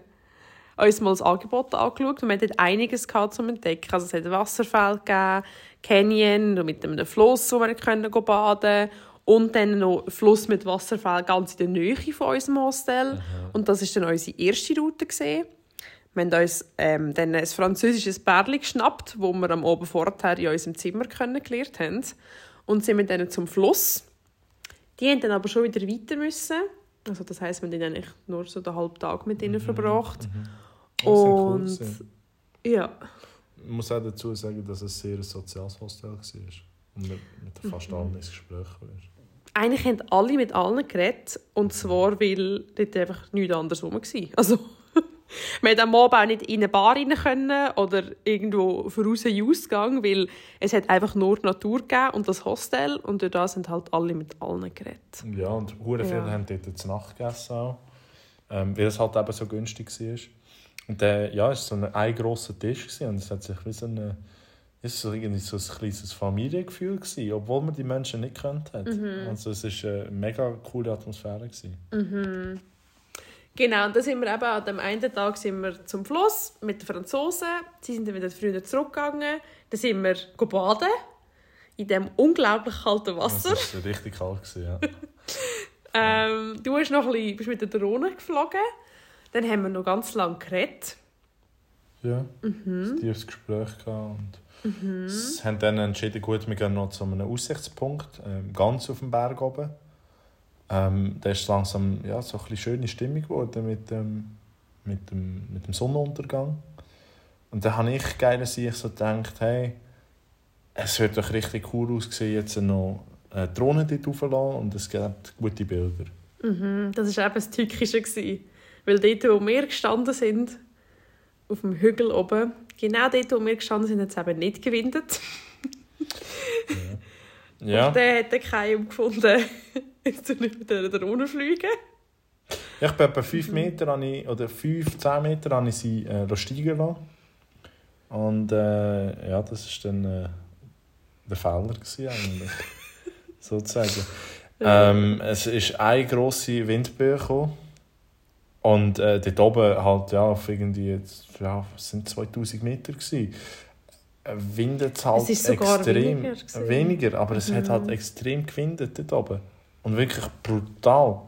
uns mal das Angebot angeschaut und wir hatten einiges gehabt zum Entdecken. Also es hat Wasserfälle gegeben, Canyon mit einem Fluss, wo wir können go baden und dann noch Fluss mit Wasserfällen ganz in der Nähe von unserem Hostel. Und das war dann unsere erste Route. Gewesen. Wir haben uns ähm, dann ein französisches Bärli geschnappt, wo wir am Abend vorher in unserem Zimmer kennengelernt haben. Und sind mit denen zum Fluss. Die haben dann aber schon wieder weiter müssen. Also das heisst, wir haben dann eigentlich nur so den halben Tag mit ihnen verbracht. Das war cool Und gewesen. ja, Ich muss auch dazu sagen, dass es sehr ein soziales Hostel war. Und mit, mit fast allen ins Gespräch war. eigentlich haben alle mit allen geredet. Und zwar, weil dort einfach nichts anderes rum war. Also, wir konnten am Abend auch nicht in eine Bar rein können oder irgendwo voraus in Ausgang, weil es hat einfach nur die Natur gegeben und das Hostel. Und durch das sind halt alle mit allen geredet. Ja, und hure viele Ja. haben dort zu Nacht gegessen auch. Ähm, weil es halt eben so günstig war. Und der, ja, es war so ein, ein grosser Tisch gewesen, und es hat sich wie so eine, es war so irgendwie so ein kleines Familiengefühl gewesen, obwohl man die Menschen nicht kennt hat. Also es war eine mega coole Atmosphäre gewesen. Genau, und dann sind wir eben an dem einen Tag sind wir zum Fluss mit den Franzosen. Sie sind dann wieder früher zurückgegangen. Dann sind wir baden in dem unglaublich kalten Wasser. Es war richtig kalt ja. Ähm, du hast noch ein bisschen, bist mit der Drohne geflogen. Dann haben wir noch ganz lange geredet. Ja, Mhm. ein tiefes Gespräch gehabt und sie haben dann entschieden, gut, wir gehen noch zu einem Aussichtspunkt, ähm, ganz auf dem Berg oben. Ähm, da ist langsam ja, so ein bisschen schöne Stimmung geworden mit dem, mit dem, mit dem Sonnenuntergang. Und dann habe ich geil sich so gedacht, hey, es wird doch richtig cool aussehen, jetzt noch eine Drohne dort raufzulassen und es gibt gute Bilder. Mhm, das war eben das Tückische. gewesen. Weil dort, wo wir gestanden sind, auf dem Hügel oben, genau dort, wo wir gestanden sind, hat es eben nicht gewindet. Ja, Und dann hat der keiner gefunden, jetzt soll ich mit dieser Drohne fliegen. ich bin etwa 5 Meter habe ich, oder 5, 10 Meter habe ich sie äh, steigen lassen. Und äh, ja, das war dann äh, der Fehler gewesen, eigentlich. sozusagen. Ähm, es ist eine grosse Windböe gekommen. Und äh, dort oben halt, ja, auf irgendwie, jetzt, ja, sind 2000 Meter gewesen. Windet es halt Es ist sogar extrem. weniger weniger, aber es hat halt extrem gewindet dort oben. Und wirklich brutal.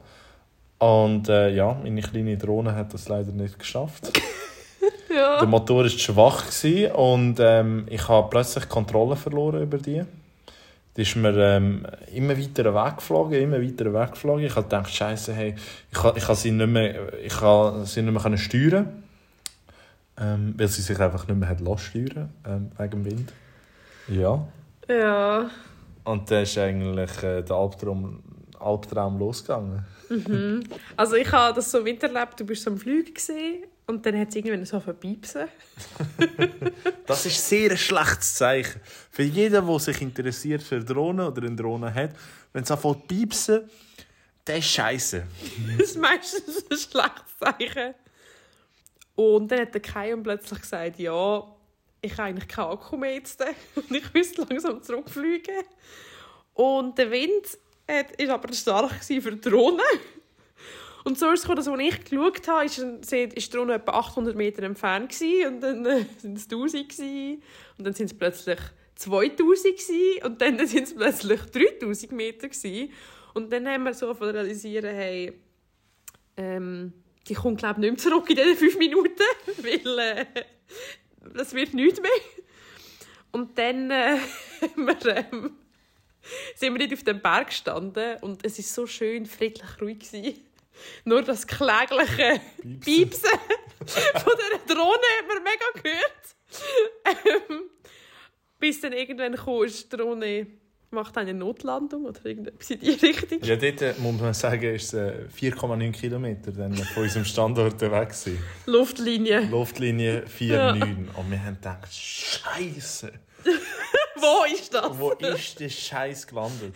Und äh, ja, meine kleine Drohne hat das leider nicht geschafft. Ja. Der Motor war schwach gewesen und ähm, ich habe plötzlich Kontrolle verloren über die. Die ist mir ähm, immer weiter weggeflogen, immer weiter weggeflogen. Ich habe gedacht, Scheiße, hey, ich kann, ich kann sie nicht mehr, ich kann sie nicht mehr können steuern, ähm, weil sie sich einfach nicht mehr hat steuern ähm, wegen dem Wind. Ja. Ja. Und dann ist eigentlich äh, der Albtraum, Albtraum losgegangen. Also ich habe das so miterlebt, du bist so am Flügen gesehen und dann hat es irgendwann so verpiepsen. Das ist sehr ein schlechtes Zeichen. Für jeden, der sich interessiert für Drohnen oder eine Drohne hat, wenn es anfängt piepsen, das ist scheiße. Das ist meistens ein schlechtes Zeichen. Und dann hat der Kai plötzlich gesagt, ja, ich habe eigentlich keinen Akku mehr jetzt und ich müsste langsam zurückfliegen. Und der Wind hat, ist aber stark für die Drohne. Und so ist es dass als ich geschaut habe, ist, ist die Drohne etwa 800 Meter entfernt gewesen, und dann äh, sind es 1000 gewesen, und dann sind es plötzlich 2000 gewesen, und dann sind es plötzlich 3000 Meter gewesen. Und dann haben wir so realisieren, hey, ähm, die kommt glaube ich nicht mehr zurück in diesen fünf Minuten, weil äh, das wird nichts mehr. Und dann äh, haben wir, ähm, sind wir nicht auf dem Berg gestanden und es ist so schön friedlich ruhig gewesen. Nur das klägliche Piepsen. Piepsen von dieser Drohne hat man mega gehört. Ähm, bis dann irgendwann kam, ist die Drohne macht eine Notlandung oder irgendetwas in die Richtung. Ja, dort äh, muss man sagen, ist es äh, 4,9 Kilometer dann von unserem Standort weg gewesen. Luftlinie. Luftlinie 4,9. Und wir haben gedacht, Scheiße, Wo ist das? wo ist der Scheiß gelandet?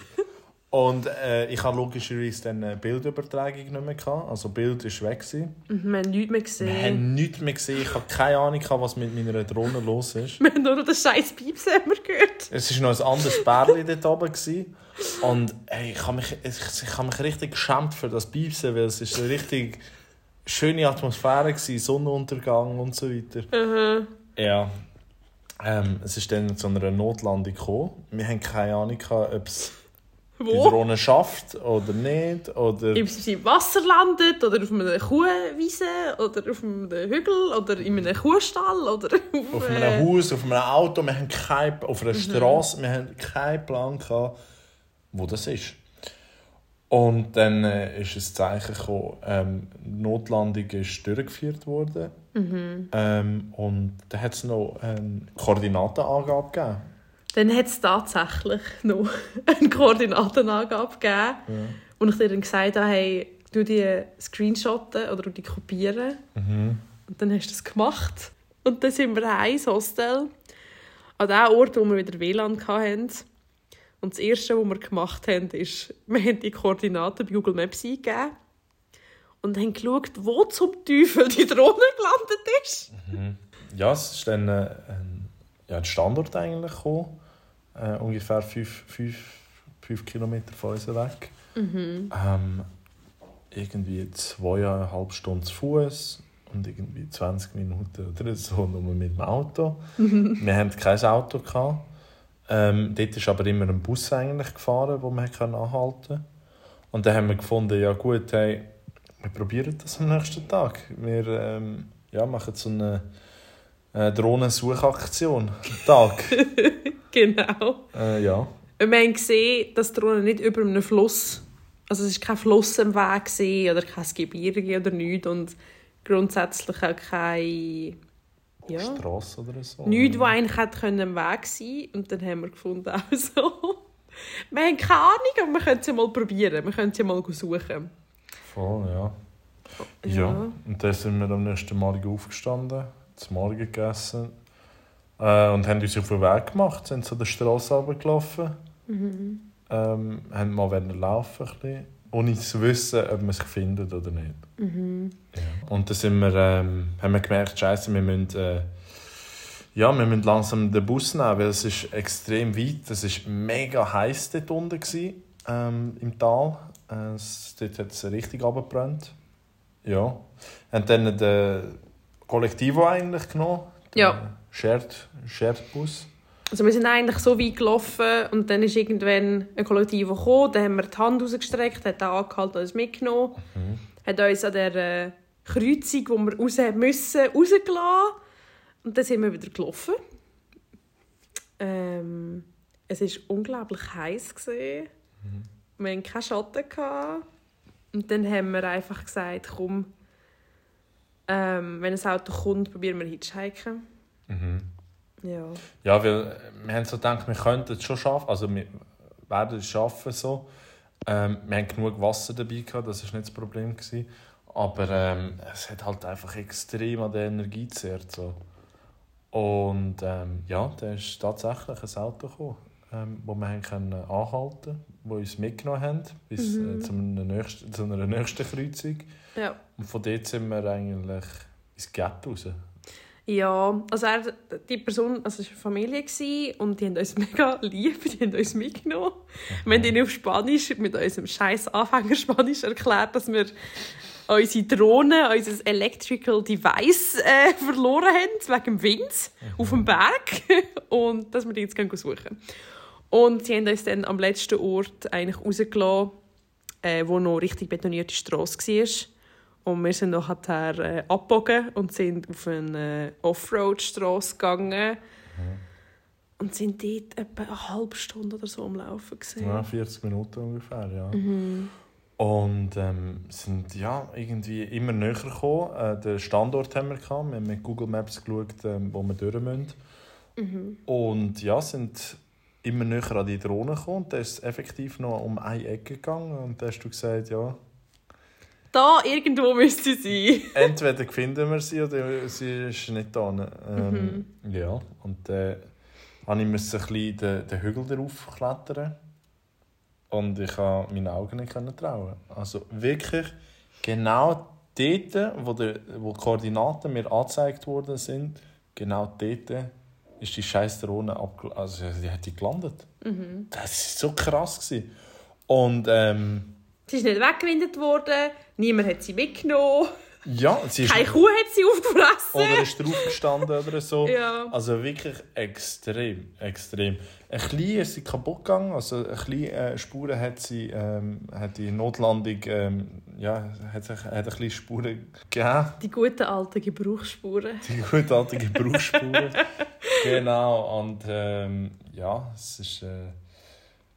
Und äh, ich habe logischerweise dann eine Bildübertragung nicht mehr gehabt. Also Bild ist weg gewesen. Wir haben nichts mehr Wir gesehen. haben nichts mehr gesehen. Ich habe keine Ahnung, gehabt, was mit meiner Drohne los ist. Wir haben nur noch den scheiß Piepsen wir gehört. Es war noch ein anderes Bärli dort oben. Gewesen. Und ey, ich habe mich, ich, ich habe mich richtig geschämt für das Piepsen, weil es ist eine richtig schöne Atmosphäre war, Sonnenuntergang und so weiter. Aha. Ja. Ähm, es ist dann zu einer Notlandung gekommen. Wir haben keine Ahnung, gehabt, ob es die? Drohne schafft oder nicht. Oder Ob sie im Wasser landet, oder auf einer Kuhwiese, oder auf einem Hügel, oder in einem Kuhstall, oder auf, auf äh, einem Haus, auf einem Auto. Wir haben kein, auf einer Straße. Wir haben keinen Plan, gehabt, wo das ist. Und dann äh, ist ein Zeichen gekommen, ähm, Notlandung ist durchgeführt worden. Ähm, und dann hat es noch eine Koordinatenangabe gegeben. Dann hat es tatsächlich noch eine Koordinatenangabe gegeben. Und ich dir dann gesagt habe, hey, du die screenshotten oder du die kopieren. Und dann hast du das gemacht. Und dann sind wir heim ins Hostel. An dem Ort, wo wir wieder WLAN hatten. Und das Erste, was wir gemacht haben, ist, wir haben die Koordinaten bei Google Maps eingegeben. Und haben geschaut, wo zum Teufel die Drohne gelandet ist. Ja, es ist dann äh, ein, ja, ein Standort eigentlich gekommen. Äh, ungefähr 5 Kilometer von uns weg. Ähm, irgendwie zweieinhalb Stunden zu Fuß und irgendwie 20 Minuten oder so nur mit dem Auto. Wir hatten kein Auto. Gehabt. Ähm, dort ist aber immer ein Bus eigentlich gefahren, wo man anhalten konnte. Und dann haben wir gefunden, ja gut, hey, wir probieren das am nächsten Tag. Wir ähm, ja, machen so eine äh, Drohnensuchaktion. Tag. Genau. äh, ja. Und wir haben gesehen, dass die Drohne nicht über einem Fluss, also es war kein Fluss im Weg gewesen, oder kein Gebirge oder nichts und grundsätzlich auch kein, ja, Straße oder so. nichts, was eigentlich hätte können im Weg sein Und dann haben wir gefunden, also, wir haben keine Ahnung, aber wir können es ja mal probieren, wir können es ja mal suchen. Voll, ja. ja. Und dann sind wir am nächsten Morgen aufgestanden, zum Morgen gegessen äh, und haben uns auf den Weg gemacht, sind zu der Straße runtergelaufen. Ähm, haben mal laufen, ein bisschen, ohne zu wissen, ob man sich findet oder nicht. Ja. Und dann sind wir, ähm, haben wir gemerkt, Scheiße, wir müssen, äh, ja, wir müssen langsam den Bus nehmen, weil es ist extrem weit. Es war mega heiß dort unten gewesen, ähm, im Tal. Äh, es, dort hat es richtig runtergebrannt. Ja. Und dann den Kollektivo eigentlich genommen. Den Ja. Shared, Shared Bus. Also wir sind eigentlich so weit gelaufen und dann ist irgendwann ein Kollektiv gekommen, dann haben wir die Hand rausgestreckt, hat auch angehalten und uns mitgenommen, hat uns an der äh, Kreuzung, wo wir raus müssen, rausgelassen und dann sind wir wieder gelaufen. Ähm, es war unglaublich heiß. Gewesen. Wir hatten keinen Schatten. Gehabt. Und dann haben wir einfach gesagt, komm, ähm, wenn ein Auto kommt, probieren wir hitchhiken. Ja. Ja, weil äh, wir haben so gedacht, wir könnten es schon schaffen. Also wir werden es schaffen so. Ähm, wir haben genug Wasser dabei gehabt, das war nicht das Problem. Gewesen. Aber ähm, es hat halt einfach extrem an der Energie gezehrt. So. Und ähm, ja, da ist tatsächlich ein Auto gekommen, ähm, wo wir haben können anhalten konnten, wo uns mitgenommen haben bis äh, zu, einer nächsten, zu einer nächsten Kreuzung. ja. Und von dort sind wir eigentlich ins Gap raus. Ja, also er, die Person, also es war eine Familie und die haben uns mega lieb, die haben uns mitgenommen. Wir haben ihnen auf Spanisch, mit unserem scheiß Anfängerspanisch erklärt, dass wir unsere Drohne, unser Electrical Device äh, verloren haben, wegen dem Wind, auf dem Berg. Und dass wir die jetzt gehen suchen. Und sie haben uns dann am letzten Ort eigentlich rausgelassen, äh, wo noch richtig betonierte Straße war. Und wir sind nachher äh, abgebogen und sind auf eine äh, Offroad-Straße gegangen. Und sind dort etwa eine halbe Stunde oder so am Laufen. Gewesen. Ja, 40 Minuten ungefähr, ja. Und ähm, sind ja, irgendwie immer näher gekommen. Äh, den Standort haben wir gehabt. Wir haben mit Google Maps geschaut, ähm, wo wir durch müssen. Und ja, sind immer näher an die Drohne gekommen. Und da ist effektiv noch um eine Ecke gegangen. Und da hast du gesagt, ja, Da irgendwo müsste sie sein. entweder finden wir sie oder sie ist nicht da. Ähm, Ja, und dann äh, musste ich ein bisschen den, den Hügel darauf klettern. Und ich konnte meinen Augen nicht trauen. Also wirklich genau dort, wo, der, wo die Koordinaten mir angezeigt worden sind, genau dort ist die scheiß Drohne abgelandet. Also die hat die gelandet. Das war so krass. Gewesen. Und ähm, Sie ist nicht weggewindet worden, niemand hat sie mitgenommen, ja, sie ist... keine Kuh hat sie aufgefressen. Oder ist draufgestanden oder so. Ja. Also wirklich extrem, extrem. Ein bisschen ist sie kaputt gegangen, also ein bisschen äh, Spuren hat sie, ähm, hat die Notlandung, ähm, ja, hat, sich, hat ein bisschen Spuren gegeben. Die guten alten Gebrauchsspuren. Die gutartigen Berufsspuren. genau, und ähm, ja, es ist äh,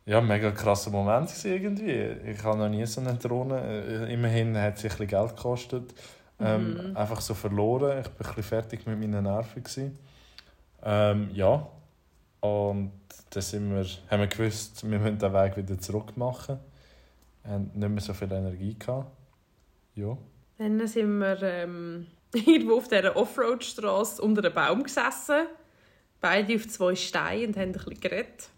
ja, ein mega krasser Moment irgendwie. Ich habe noch nie so eine Drohne, äh, immerhin hat sie ein bisschen Geld gekostet. Ähm, Einfach so verloren, ich war ein bisschen fertig mit meinen Nerven. Gewesen. Ähm, ja, und dann sind wir, haben wir gewusst, wir müssen den Weg wieder zurück machen. Wir haben nicht mehr so viel Energie gehabt. Ja. Dann sind wir ähm, irgendwo auf dieser Offroad-Straße unter einem Baum gesessen. Beide auf zwei Steinen und haben ein bisschen geredet.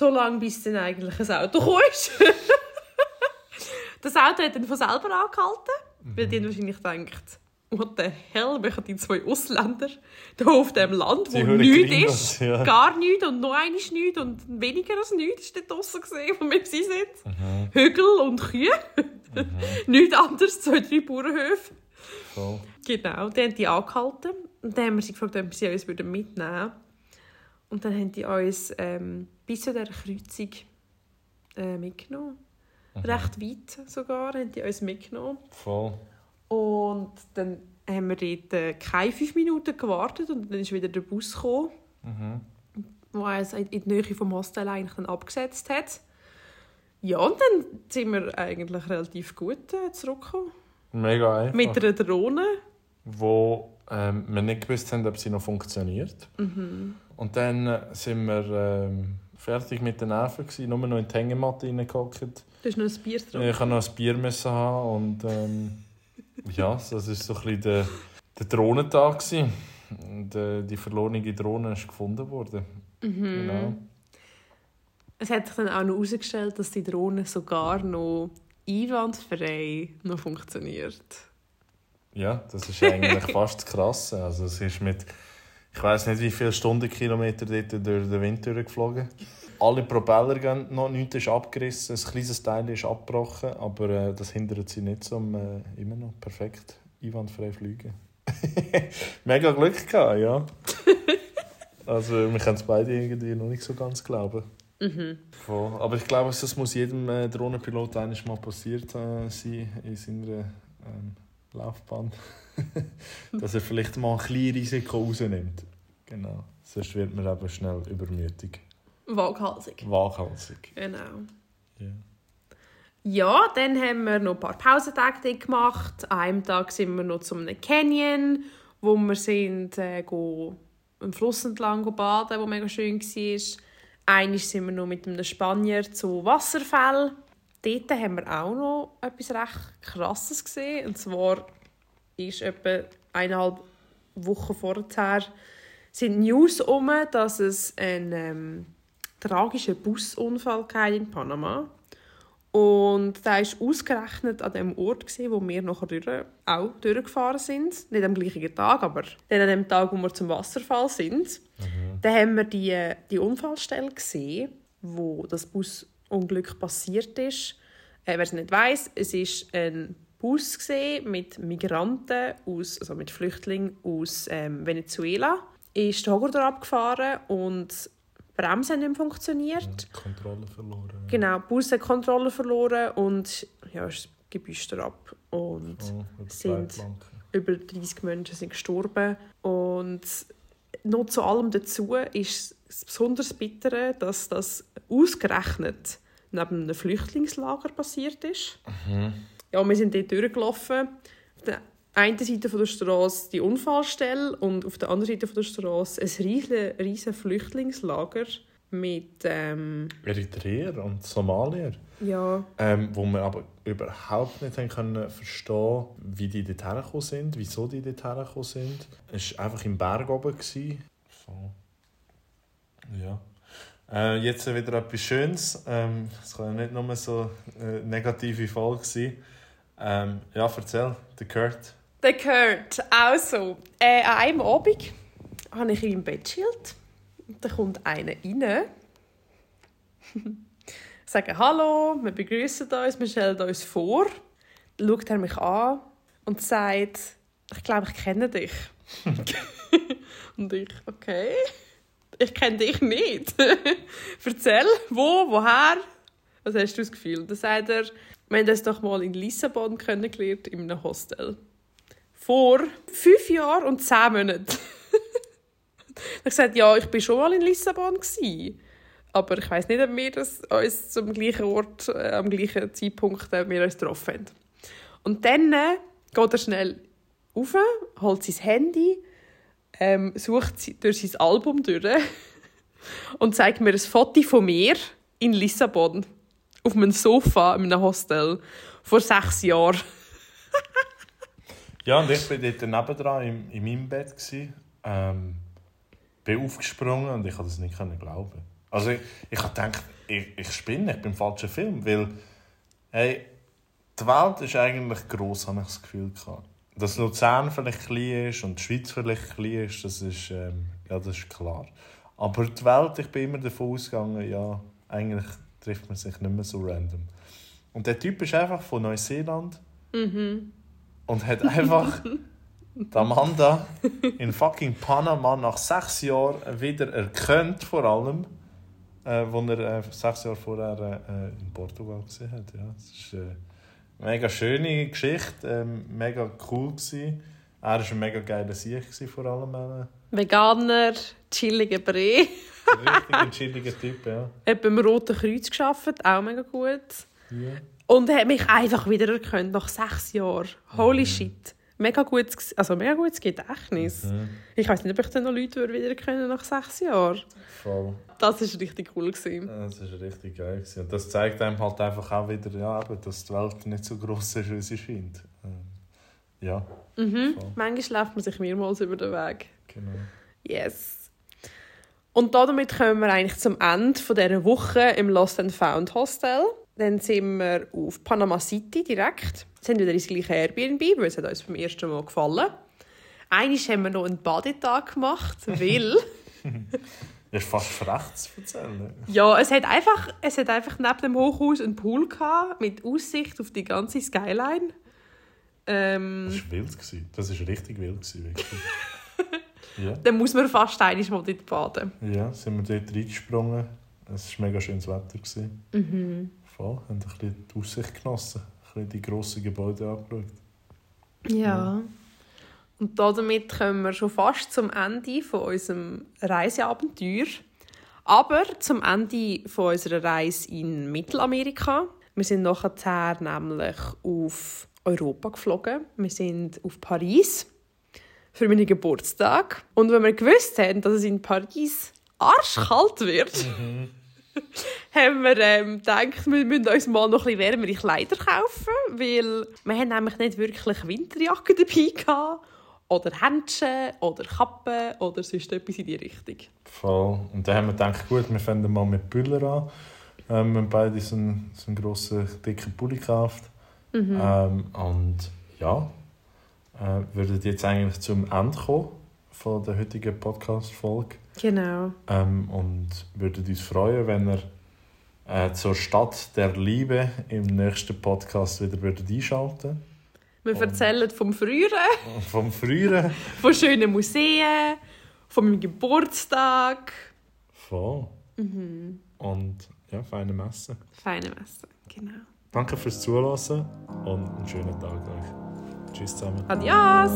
So lange, bis dann eigentlich ein Auto ist. das Auto hat dann von selber angehalten, weil die haben wahrscheinlich gedacht, what the hell machen die zwei Ausländer hier auf diesem Land, wo Die nichts ist, ja. gar nichts und noch einmal nichts und weniger als nichts ist dort draussen gesehen, wo wir sind. Hügel und Kühe. nichts anderes, zwei, drei Bauernhöfe. Voll. Genau, dann haben die angehalten und dann haben wir sie gefragt, ob sie uns mitnehmen würden. Und dann haben die uns ähm, bis zu dieser Kreuzung äh, mitgenommen. Recht weit sogar haben die uns mitgenommen. Voll. Und dann haben wir dort äh, keine fünf Minuten gewartet und dann ist wieder der Bus gekommen, der uns in die Nähe vom Hostel eigentlich dann abgesetzt hat. Ja, und dann sind wir eigentlich relativ gut äh, zurückgekommen. Mega einfach. Mit einer Drohne. wo ähm, wir nicht gewusst haben, ob sie noch funktioniert. Und dann sind wir ähm, fertig mit den Nerven, gewesen, nur noch in die Hängematte reingehockt. Du hast noch ein Bier getrunken. Ich habe noch ein Bier müssen haben und ähm, ja, das war so ein bisschen der, der Drohnentag. gewesen. Und, äh, die verlorene Drohne ist gefunden worden. Genau. Es hat sich dann auch noch herausgestellt, dass die Drohne sogar noch einwandfrei noch funktioniert. Ja, das ist eigentlich fast das Krasse. Also es ist mit, ich weiß nicht wie viele Stundenkilometer dort durch den Wind durchgeflogen. alle Propeller gehen noch, nichts ist abgerissen, ein kleines Teil ist abgebrochen, aber äh, das hindert sie nicht, um äh, immer noch perfekt einwandfrei fliegen. Mega Glück gehabt, ja. also wir können es beide irgendwie noch nicht so ganz glauben. Mhm. Aber ich glaube, das muss jedem äh, Drohnenpilot eines mal passiert äh, sein in seiner ähm, Laufbahn. Dass er vielleicht mal ein kleines Risiko rausnimmt. Genau. Sonst wird man eben schnell übermütig. Waghalsig. Waghalsig. Genau. Ja. Ja, dann haben wir noch ein paar Pausentage gemacht. An einem Tag sind wir noch zum Canyon, wo wir sind, äh, go am Fluss entlang go baden, wo mega schön war. Einmal sind wir noch mit einem Spanier zu Wasserfall. Dort haben wir auch noch etwas recht Krasses gesehen. Und zwar ist etwa eineinhalb Wochen vorher sind News um, dass es einen ähm, tragischen Busunfall in Panama. Und da ist ausgerechnet an dem Ort, gewesen, wo wir nachher durch, auch durchgefahren sind. Nicht am gleichen Tag, aber dann an dem Tag, wo wir zum Wasserfall sind. Da haben wir die, die Unfallstelle gesehen, wo das Busunglück passiert ist. Äh, Wer es nicht weiß, es ist ein Bus gesehen mit Migranten aus, also mit Flüchtlingen aus ähm, Venezuela. Ist der Hogarth abgefahren und die Bremsen haben nicht funktioniert. Die Kontrolle verloren. ja. Genau, die Bus hat die Kontrolle verloren und ja, ist das Gebüster ab. Und Oh, sind- über 30 Menschen sind gestorben. Und noch zu allem dazu ist es besonders bittere, dass das ausgerechnet neben einem Flüchtlingslager passiert ist. Ja, wir sind dort durchgelaufen. Auf der einen Seite von der Straße die Unfallstelle und auf der anderen Seite von der Straße ein riesiges riesen Flüchtlingslager mit ähm, Eritreer und Somalier. ja, Ähm, wo wir aber überhaupt nicht haben können verstehen wie die dort hergekommen sind, wieso die dort hergekommen sind. Es war einfach im Berg oben. Gewesen. So. Ja. Äh, jetzt wieder etwas Schönes. Ähm, Es kann ja nicht nur so eine negative Folge sein. Ähm, ja, erzähl, der Kurt. Der Kurt, also, äh, an einem Abend habe ich ihn im Bett chillt. Dann kommt einer rein. sagen Hallo, wir begrüßen uns, wir stellen uns vor. Dann schaut er mich an und sagt, ich glaube, ich kenne dich. und ich, okay, ich kenne dich nicht. Erzähl, wo, woher? Was hast du das Gefühl? Dann sagt er, wir haben uns doch mal in Lissabon kennengelernt, in einem Hostel. Vor fünf Jahren und zehn Monaten. ich gesagt, ja, ich bin schon mal in Lissabon. Gewesen. Aber ich weiß nicht, ob wir das uns zum gleichen Ort, äh, am gleichen Zeitpunkt äh, wir uns getroffen haben. Und dann äh, geht er schnell rauf, holt sein Handy, ähm, sucht durch sein Album durch und zeigt mir ein Foto von mir in Lissabon auf einem Sofa in einem Hostel vor sechs Jahren. Ja, und ich war dort nebendran in, in meinem Bett. Gewesen. Ähm, bin aufgesprungen und ich konnte das nicht glauben. Also ich, ich habe ich, ich spinne, ich bin im falschen Film, weil hey, die Welt ist eigentlich gross, habe ich das Gefühl gehabt. Dass Luzern vielleicht klein ist und die Schweiz vielleicht klein ist, das ist, ähm, ja, das ist klar. Aber die Welt, ich bin immer davon ausgegangen, ja, eigentlich trifft man sich nicht mehr so random. Und der Typ ist einfach von Neuseeland und hat einfach Amanda in fucking Panama nach sechs Jahren wieder erkannt, vor allem, äh, wo er äh, sechs Jahre vorher äh, in Portugal gesehen hat. Ja, das ist äh, eine mega schöne Geschichte, ähm, mega cool gewesen. Er war ein mega geiler Sieg vor allem. Äh, Veganer, chilliger Bre. ein richtig chilliger Typ, ja. hat beim Roten Kreuz geschafft, auch mega gut. ja. Und er hat mich einfach wieder erkannt nach sechs Jahren. Holy shit. Mega gutes, also mega gutes Gedächtnis. Ich weiß nicht, ob ich dann noch Leute würde wiedererkennen nach sechs Jahren. Voll. Das war richtig cool. Gewesen. Das ist richtig geil. Gewesen. Und das zeigt einem halt einfach auch wieder, ja, eben, dass die Welt nicht so gross ist, wie sie scheint. Ähm, ja, Mhm. voll. Manchmal läuft man sich mehrmals über den Weg. Genau. Yes. Und damit kommen wir eigentlich zum Ende von dieser Woche im Lost and Found Hostel. Dann sind wir auf Panama City direkt. Wir sind wieder ins gleiche Airbnb, weil es hat uns beim ersten Mal gefallen. Einmal haben wir noch einen Badetag gemacht, weil Das ist fast frech zu erzählen. Ja, es hat einfach, es hat einfach neben dem Hochhaus einen Pool gehabt, mit Aussicht auf die ganze Skyline. Ähm, Das war wild. gewesen. Das war richtig wild. gewesen, Wirklich. ja. dann muss man fast einmal mal dort baden. ja, sind wir dort reingesprungen. Es war mega schönes Wetter. Gewesen. Mhm. Voll, haben ein bisschen die Aussicht genossen. Ein bisschen die grossen Gebäude angeschaut. Ja. Und damit kommen wir schon fast zum Ende von unserem Reiseabenteuer. Aber zum Ende von unserer Reise in Mittelamerika. Wir sind nachher nämlich auf Europa geflogen. Wir sind auf Paris für meinen Geburtstag. Und wenn wir gewusst haben, dass es in Paris arschkalt wird, haben wir ähm, gedacht, wir müssen uns mal noch ein bisschen wärmere Kleider kaufen, weil wir haben nämlich nicht wirklich Winterjacken dabei gehabt, oder Händchen, oder Kappen, oder sonst etwas in die Richtung. Voll. Und dann haben wir gedacht, gut, wir fangen mal mit Büller an. Ähm, wir haben beide so einen, so einen grossen, dicken Pulli gekauft. Ähm, und ja, äh, würden jetzt eigentlich zum Ende kommen von der heutigen Podcast-Folge. Genau. Ähm, und würden uns freuen, wenn ihr äh, zur Stadt der Liebe im nächsten Podcast wieder würdet einschalten Wir erzählen vom Früheren, Und Vom Früheren. von schönen Museen, von meinem Geburtstag. Voll. Und ja, feine Messe. Feine Messe, genau. Danke fürs Zuhören und einen schönen Tag euch. Tschüss zusammen. Adios!